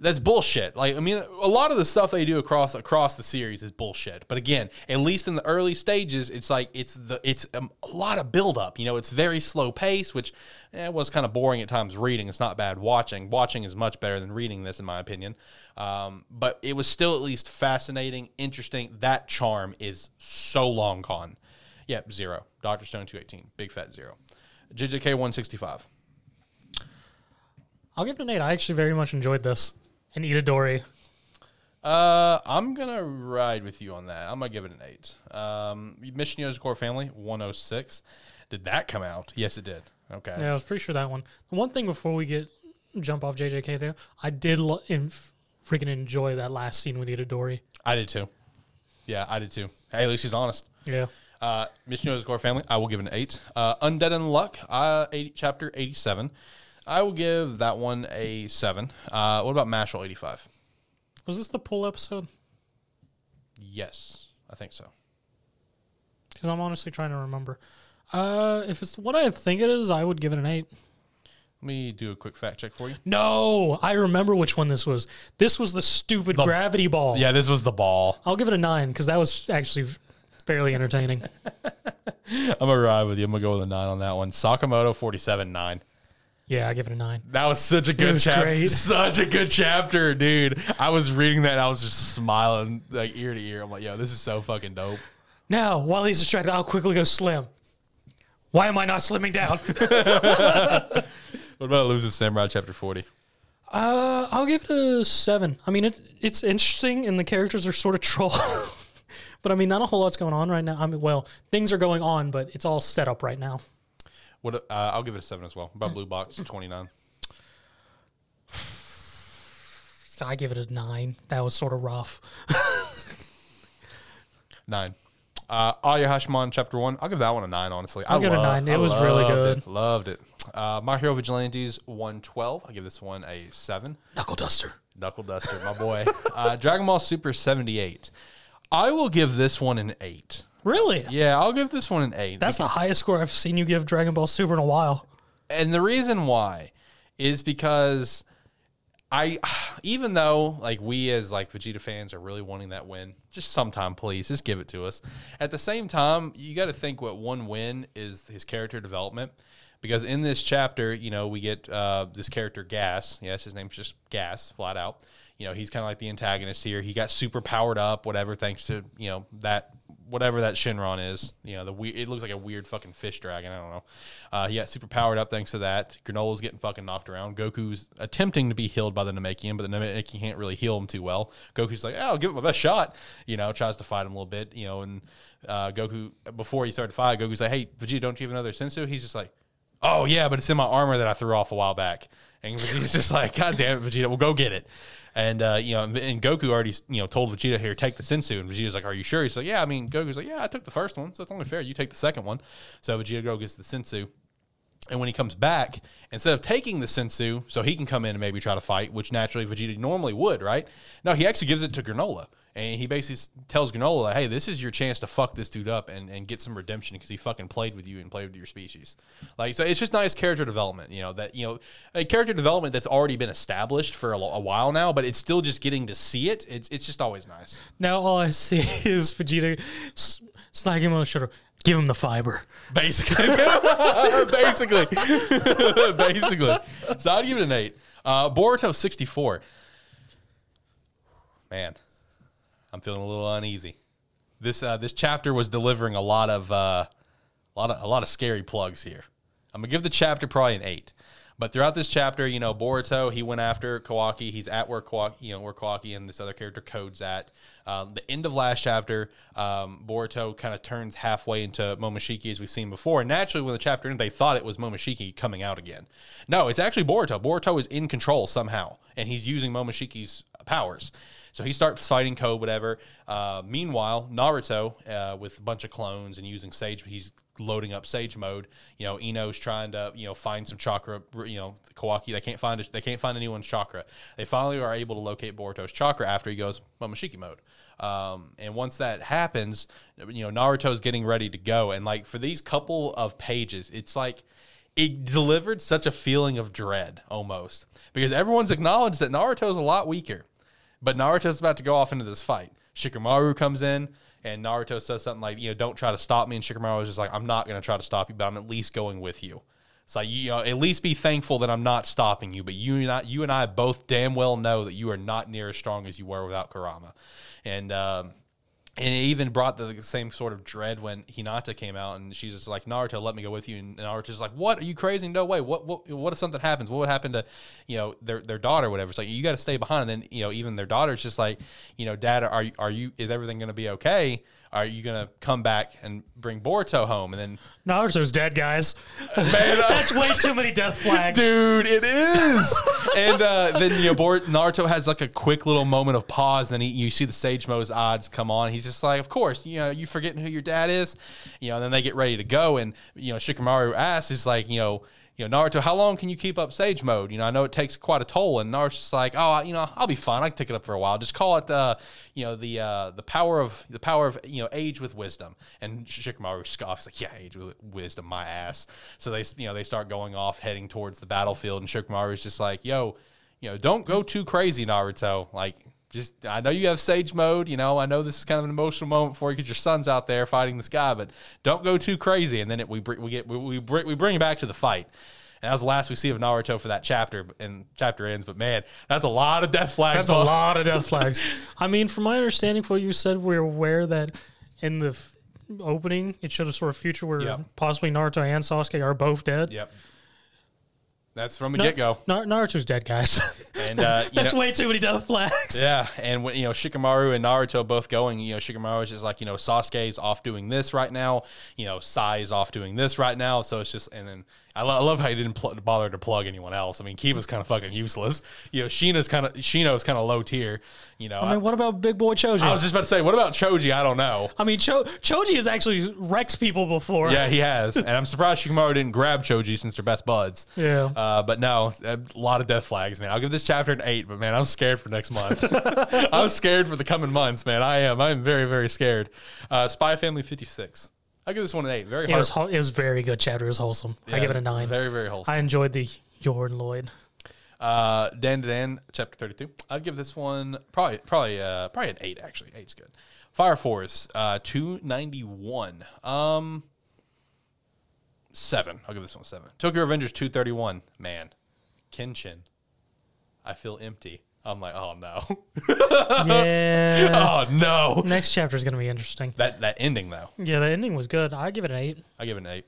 That's bullshit. Like I mean, a lot of the stuff they do across across the series is bullshit. But again, at least in the early stages, it's like it's the it's um, a lot of buildup. You know, it's very slow pace, which eh, was kind of boring at times. Reading, it's not bad. Watching, watching is much better than reading this, in my opinion. Um, but it was still at least fascinating, interesting. That charm is so long gone. Yep, zero. Doctor Stone two eighteen, big fat zero. JJK one sixty five. I'll give it an eight. I actually very much enjoyed this. And Itadori. Uh, I'm gonna ride with you on that. I'm gonna give it an eight. Um, Mission Yozakura Family 106. Did that come out? Yes, it did. Okay. Yeah, I was pretty sure that one. The one thing before we get jump off JJK though, I did lo- in, freaking enjoy that last scene with Itadori. I did too. Yeah, I did too. Hey, at least he's honest. Yeah. Uh, Mission Core Family. I will give it an eight. Uh, Undead Unluck. Uh, 80, chapter 87. I will give that one a seven. Uh, what about Mashle 85? Was this the pool episode? Yes, I think so. Because I'm honestly trying to remember. Uh, if it's what I think it is, I would give it an eight. Let me do a quick fact check for you. No, I remember which one this was. This was the stupid The- gravity ball. Yeah, this was the ball. I'll give it a nine because that was actually fairly entertaining. I'm gonna ride with you. I'm gonna go with a nine on that one. Sakamoto 47 nine. Yeah, I give it a nine. That was such a good chapter. Such a good chapter, dude. I was reading that and I was just smiling like ear to ear. I'm like, yo, this is so fucking dope. Now, while he's distracted, I'll quickly go slim. Why am I not slimming down? What about Losing Samurai chapter 40? uh, I'll give it a seven. I mean, it's it's interesting, and the characters are sort of troll. but I mean, not a whole lot's going on right now. I mean, well, things are going on, but it's all set up right now. What uh, I'll give it a seven as well. About Blue Box 29? I give it a nine. That was sort of rough. Nine. Uh, Ayashimon chapter one. I'll give that one a nine. Honestly, I'll give it a nine. It I was really loved good. It. Loved it. Uh, My Hero Vigilantes 112. I'll give this one a seven. Knuckle duster. Knuckle Duster, my boy. uh, Dragon Ball Super 78. I will give this one an eight. Really? Yeah, I'll give this one an eight. That's the highest score I've seen you give Dragon Ball Super in a while. and the reason why is because I, even though like we as like Vegeta fans are really wanting that win, just sometime please, just give it to us. At the same time, you got to think what one win is his character development. Because in this chapter, you know, we get uh, this character Gas. Yes, his name's just Gas, flat out. You know, he's kind of like the antagonist here. He got super powered up, whatever, thanks to you know that whatever that Shenron is. You know, the we- it looks like a weird fucking fish dragon. I don't know. Uh, he got super powered up thanks to that. Granolah's getting fucking knocked around. Goku's attempting to be healed by the Namekian, but the Namekian can't really heal him too well. Goku's like, oh, I'll give it my best shot. You know, tries to fight him a little bit. You know, and uh, Goku before he started fight, Goku's like, hey, Vegeta, don't you have another senzu? He's just like, oh yeah, but it's in my armor that I threw off a while back. And Vegeta's just like, God damn it, Vegeta, we'll go get it. And uh, you know, and Goku already you know told Vegeta here, take the senzu. And Vegeta's like, Are you sure? He's like, Yeah. I mean, Goku's like, Yeah, I took the first one, so it's only fair. You take the second one. So Vegeta go gets the senzu. And when he comes back, instead of taking the senzu so he can come in and maybe try to fight, which naturally Vegeta normally would, right? No, he actually gives it to Granolah. And he basically tells Granolah, like, hey, this is your chance to fuck this dude up and, and get some redemption because he fucking played with you and played with your species. Like, so it's just nice character development, you know, that, you know, a character development that's already been established for a, a while now, but it's still just getting to see it. It's, it's just always nice. Now all I see is Vegeta s- snagging him on the shoulder. Give him the fiber. Basically, basically, basically. So I'd give it an eight. Uh, Boruto sixty four. Man, I'm feeling a little uneasy. This uh, this chapter was delivering a lot of uh, a lot of a lot of scary plugs here. I'm gonna give the chapter probably an eight. But throughout this chapter, you know, Boruto, he went after Kawaki. He's at where Kawaki, you know, where Kawaki and this other character Code's at. Um, the end of last chapter, um, Boruto kind of turns halfway into Momoshiki as we've seen before. And naturally, when the chapter ended, they thought it was Momoshiki coming out again. No, it's actually Boruto. Boruto is in control somehow, and he's using Momoshiki's powers. So he starts fighting Code, whatever. Uh, meanwhile, Naruto, uh, with a bunch of clones and using Sage, he's loading up Sage mode. You know, Ino's trying to you know find some chakra. You know, Kawaki they can't find they can't find anyone's chakra. They finally are able to locate Boruto's chakra after he goes Momoshiki mode. Um, and once that happens, you know Naruto's getting ready to go. And like for these couple of pages, it's like it delivered such a feeling of dread almost because everyone's acknowledged that Naruto's a lot weaker, but Naruto's about to go off into this fight. Shikamaru comes in and Naruto says something like, you know, don't try to stop me. And Shikamaru is just like, I'm not going to try to stop you, but I'm at least going with you. It's like, you know, at least be thankful that I'm not stopping you. But you and I, you and I both damn well know that you are not near as strong as you were without Kurama. And, um, and it even brought the same sort of dread when Hinata came out, and she's just like, "Naruto, let me go with you." And Naruto's like, "What? Are you crazy? No way! What? What? What if something happens? What would happen to, you know, their their daughter? Whatever?" It's like you got to stay behind. And then you know, even their daughter's just like, you know, Dad, are are you? Is everything going to be okay? Are you going to come back and bring Boruto home? And then, Naruto's dead, guys. man, That's way too many death flags. Dude, it is. and uh, then you know, Bor- Naruto has like a quick little moment of pause. And then he, you see the Sage Mo's odds come on. He's just like, "Of course, you know, you forgetting who your dad is." You know, and then they get ready to go, and you know, Shikamaru asks, "Is like, you know." You know, Naruto, how long can you keep up Sage mode? You know, I know it takes quite a toll, and Naruto's like, oh, you know, I'll be fine. I can take it up for a while. Just call it, uh, you know, the uh, the power of the power of you know age with wisdom. And Shikamaru scoffs like, yeah, age with wisdom, my ass. So they, you know, they start going off, heading towards the battlefield, and Shikamaru's just like, yo, you know, don't go too crazy, Naruto. Like, just I know you have Sage mode. You know, I know this is kind of an emotional moment for you because your son's out there fighting this guy, but don't go too crazy. And then it, we bring we get we we bring, we bring it back to the fight. And that was the last we see of Naruto for that chapter, and chapter ends. But man, that's a lot of death flags. That's a lot of death flags. I mean, from my understanding, from what you said, we're aware that in the f- opening, it showed a sort of future where Yep. possibly Naruto and Sasuke are both dead. Yep. That's from the Na- get go. Na- Naruto's dead, guys. And uh, you That's know, way too many death flags. Yeah, and when you know Shikamaru and Naruto both going, you know Shikamaru is just like you know Sasuke's off doing this right now, you know Sai is off doing this right now, so it's just and then I, lo- I love how he didn't pl- bother to plug anyone else. I mean, Kiba's kind of fucking useless. You know, Sheena's kind of Shino's kind of low tier. You know, I mean, what about Big Boy Choji? I, was just about to say, what about Choji? I don't know. I mean, Cho- Choji has actually wrecked people before. Yeah, he has, and I'm surprised Shikamaru didn't grab Choji since they're best buds. Yeah. Uh, but no, a lot of death flags, man. I'll give this chapter an eight, but man, I'm scared for next month. I'm scared for the coming months, man. I am. I am very, very scared. Uh, Spy Family 56. I'll give this one an eight. Very It hard. was whole- it was very good chapter. It was wholesome. I give it a nine. Very, very wholesome. I enjoyed the Yor Loid. Uh, Dandadan, chapter 32. I'd give this one probably, probably, uh, probably an eight. Actually, eight's good. Fire Force, uh, 291. Um, seven. I'll give this one a seven. Tokyo Revengers, 231. Man, Kenchin. I feel empty. I'm like, oh no. Yeah. oh no. Next chapter is going to be interesting. That that ending though. Yeah, the ending was good. I give it an eight. I give it an eight.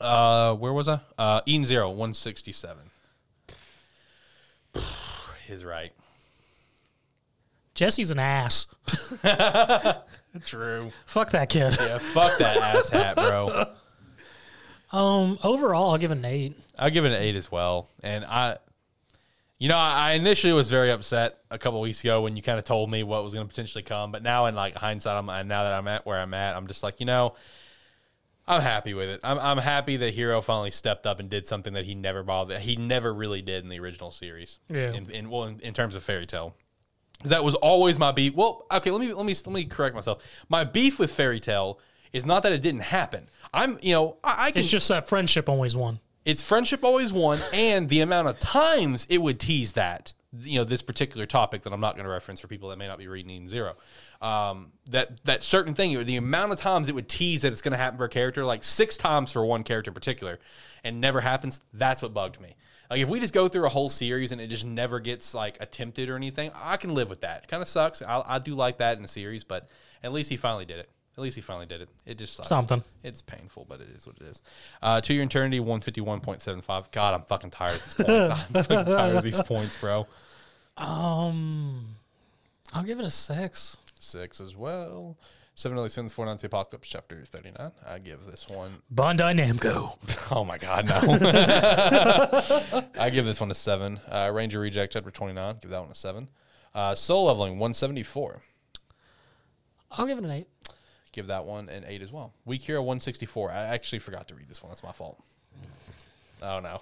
Uh, where was I? Uh, Eden Zero, 167. He's right. Jesse's an ass. True. Fuck that kid. Yeah, fuck that ass hat, bro. Um, overall, I'll give it an eight. I'll give it an eight as well. And I, you know, I initially was very upset a couple weeks ago when you kind of told me what was going to potentially come. But now, in like hindsight, I'm and now that I'm at where I'm at, I'm just like, you know, I'm happy with it. I'm, I'm happy that Hiro finally stepped up and did something that he never bothered. He never really did in the original series. Yeah. In, in well, in, in terms of Fairy Tail. That was always my beef. Well, okay, let me let me let me correct myself. My beef with Fairy Tail is not that it didn't happen. I'm, you know, I, I can It's just that friendship always won. It's friendship always won, and the amount of times it would tease that, you know, this particular topic that I'm not going to reference for people that may not be reading Zero. Um, that that certain thing, the amount of times it would tease that it's going to happen for a character, like six times for one character in particular, and never happens. That's what bugged me. Like if we just go through a whole series and it just never gets like attempted or anything, I can live with that. Kind of sucks. I, I do like that in the series, but at least he finally did it. At least he finally did it. It just sucks. Something. It's painful, but it is what it is. Uh, to your eternity, one fifty one point seven five. God, I'm fucking tired of these points. I'm fucking tired of these points, bro. Um, I'll give it a six. Six as well. Seven early sins, four the apocalypse, chapter thirty nine. I give this one. Bandai Namco. Oh my god, no. I give this one a seven. Uh, Ranger Reject, chapter twenty nine. Give that one a seven. Uh, Solo Leveling, one seventy four. I'll give it an eight. Give that one an eight as well. Weak Hero, one sixty four. I actually forgot to read this one. That's my fault. Oh no.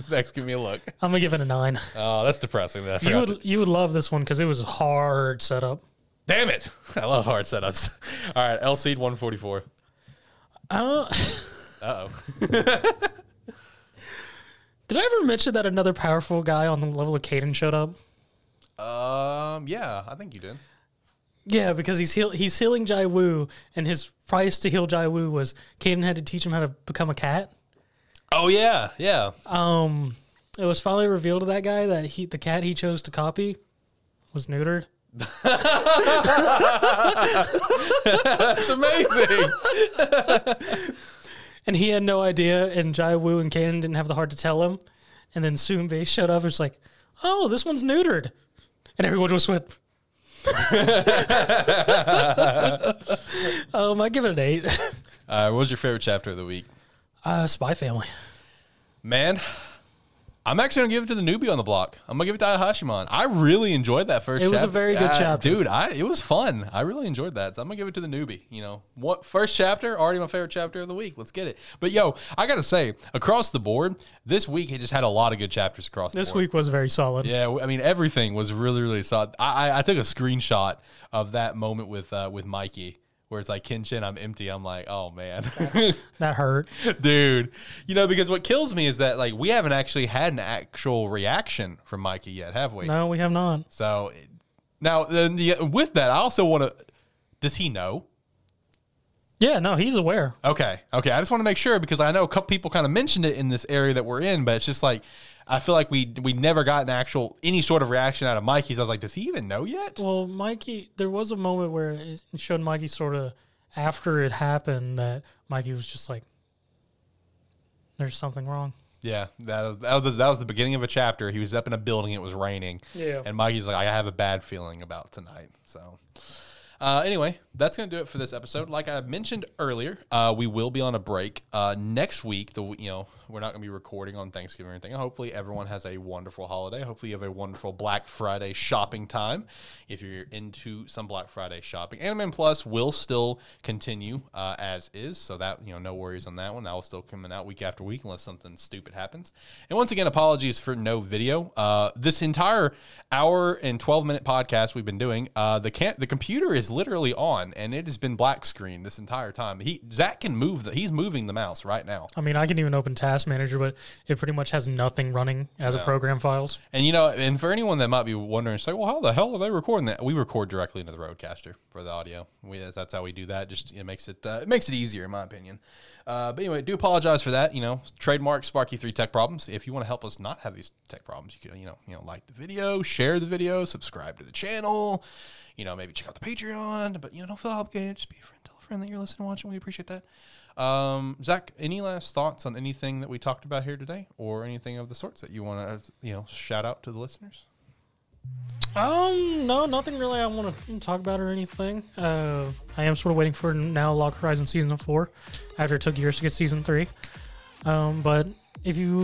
Zach's giving me a look. I'm gonna give it a nine. Oh, that's depressing. that You would you would love this one because it was hard setup. Damn it! I love hard setups. All right, Eleceed one forty four. Uh, oh. Did I ever mention that another powerful guy on the level of Kayden showed up? Um. Yeah, I think you did. Yeah, because he's heal- he's healing Jiwoo, and his price to heal Jiwoo was Kayden had to teach him how to become a cat. Oh yeah, yeah. Um, it was finally revealed to that guy that he the cat he chose to copy was neutered. That's amazing. And he had no idea, and Jiwoo and Kanan didn't have the heart to tell him. And then Soon Base showed up and was like, oh, this one's neutered. And everyone just went, um, I give it an eight. uh, what was your favorite chapter of the week? Uh, Spy Family. Man, I'm actually gonna give it to the newbie on the block. I'm gonna give it to Ayashimon. I really enjoyed that first. It was a very good chapter. dude. I it was fun. I really enjoyed that. So I'm gonna give it to the newbie. You know, what first chapter? Already my favorite chapter of the week. Let's get it. But yo, I gotta say, across the board, this week it just had a lot of good chapters across the This week was very solid. Yeah, I mean everything was really really solid. I I, I took a screenshot of that moment with uh, with Mikey. Where it's like Kenchin, I'm empty. I'm like, oh man, That hurt. dude. You know, because what kills me is that like we haven't actually had an actual reaction from Mikey yet, have we? No, we have not. So now, then the, with that, I also want to. Does he know? Yeah, no, he's aware. Okay, okay. I just want to make sure because I know a couple people kind of mentioned it in this area that we're in, but it's just like I feel like we we never got an actual any sort of reaction out of Mikey's. I was like, does he even know yet? Well, Mikey, there was a moment where it showed Mikey sort of after it happened that Mikey was just like, "There's something wrong." Yeah, that was, that was that was the beginning of a chapter. He was up in a building. It was raining. Yeah. and Mikey's like, I have a bad feeling about tonight. So. Uh, anyway, that's going to do it for this episode. Like I mentioned earlier, uh, we will be on a break uh, next week. The you know we're not going to be recording on Thanksgiving or anything. Hopefully, everyone has a wonderful holiday. Hopefully, you have a wonderful Black Friday shopping time. If you're into some Black Friday shopping, Anime Plus will still continue uh, as is, so that you know no worries on that one. That will still coming out week after week unless something stupid happens. And once again, apologies for no video. Uh, this entire hour and 12 minute podcast we've been doing, uh, the can- the computer is literally on and it has been black screen this entire time. He Zach can move the he's moving the mouse right now. I mean, I can even open Task Manager, but it pretty much has nothing running as a program files. And you know, and for anyone that might be wondering, say, well, how the hell are they recording that? We record directly into the RODECaster for the audio. We, that's how we do that. Just it makes it uh, it makes it easier, in my opinion. Uh, but anyway, do apologize for that. You know, trademark Sparky Three Tech Problems. If you want to help us not have these tech problems, you can you know you know like the video, share the video, subscribe to the channel. You know, maybe check out the Patreon. But you know, don't feel obligated. Just be a friend. Tell a friend that you're listening, watching. We appreciate that. Um, Zach, any last thoughts on anything that we talked about here today, or anything of the sorts that you want to you know shout out to the listeners? Um, no, nothing really I want to talk about or anything. Uh, I am sort of waiting for now Log Horizon season four, after it took years to get season three. Um, but if you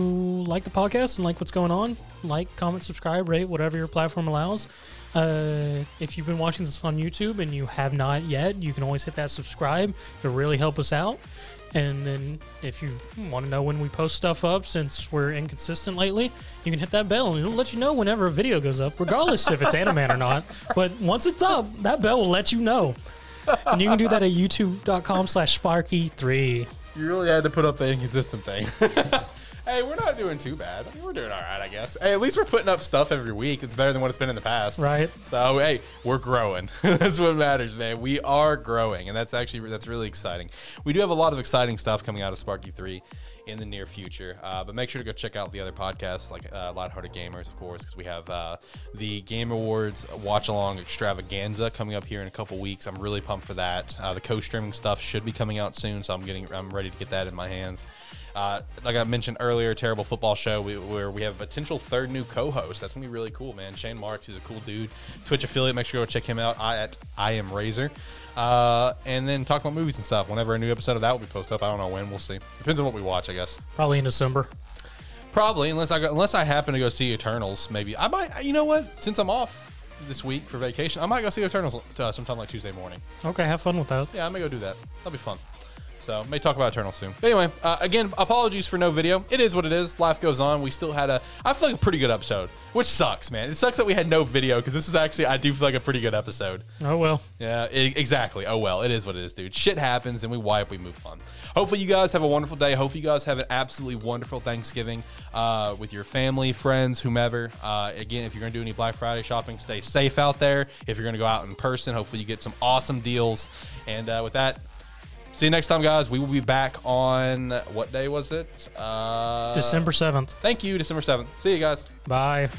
like the podcast and like what's going on, like, comment, subscribe, rate, whatever your platform allows. Uh, if you've been watching this on YouTube and you have not yet, you can always hit that subscribe. It'll really help us out. And then if you want to know when we post stuff up, since we're inconsistent lately, you can hit that bell and it'll let you know whenever a video goes up, regardless if it's Animan or not. But once it's up, that bell will let you know. And you can do that at youtube.com slash sparky3. You really had to put up the inconsistent thing. hey, we're not doing too bad. I mean, we're doing all right, I guess. Hey, at least we're putting up stuff every week. It's better than what it's been in the past. Right. So hey, we're growing. that's what matters, man. We are growing, and that's actually that's really exciting. We do have a lot of exciting stuff coming out of Sparky Three in the near future. Uh, but make sure to go check out the other podcasts, like uh, Lighthearted Gamers, of course, because we have uh, the Game Awards Watch Along Extravaganza coming up here in a couple weeks. I'm really pumped for that. Uh, the co-streaming stuff should be coming out soon, so I'm getting I'm ready to get that in my hands. Uh, like I mentioned earlier, terrible football show we, where we have a potential third new co-host. That's gonna be really cool, man. Shane Marks, he's a cool dude. Twitch affiliate. Make sure you go check him out. I at I am Razor. Uh, and then talk about movies and stuff. Whenever a new episode of that will be posted up, I don't know when. We'll see. Depends on what we watch, I guess. Probably in December. Probably, unless I go, unless I happen to go see Eternals. Maybe I might. You know what? Since I'm off this week for vacation, I might go see Eternals uh, sometime like Tuesday morning. Okay, have fun with that. Yeah, I'm gonna go do that. That'll be fun. So may talk about Eternal soon. But anyway, uh, again, apologies for no video. It is what it is. Life goes on. We still had a, I feel like a pretty good episode, which sucks, man. It sucks that we had no video because this is actually, I do feel like a pretty good episode. Oh well. Yeah, i exactly. Oh well, it is what it is, dude. Shit happens, and we wipe, we move on. Hopefully, you guys have a wonderful day. Hopefully, you guys have an absolutely wonderful Thanksgiving uh, with your family, friends, whomever. Uh, again, if you're gonna do any Black Friday shopping, stay safe out there. If you're gonna go out in person, hopefully you get some awesome deals. And uh, with that, See you next time, guys. We will be back on what day was it? Uh, December 7th. Thank you, December 7th. See you guys. Bye.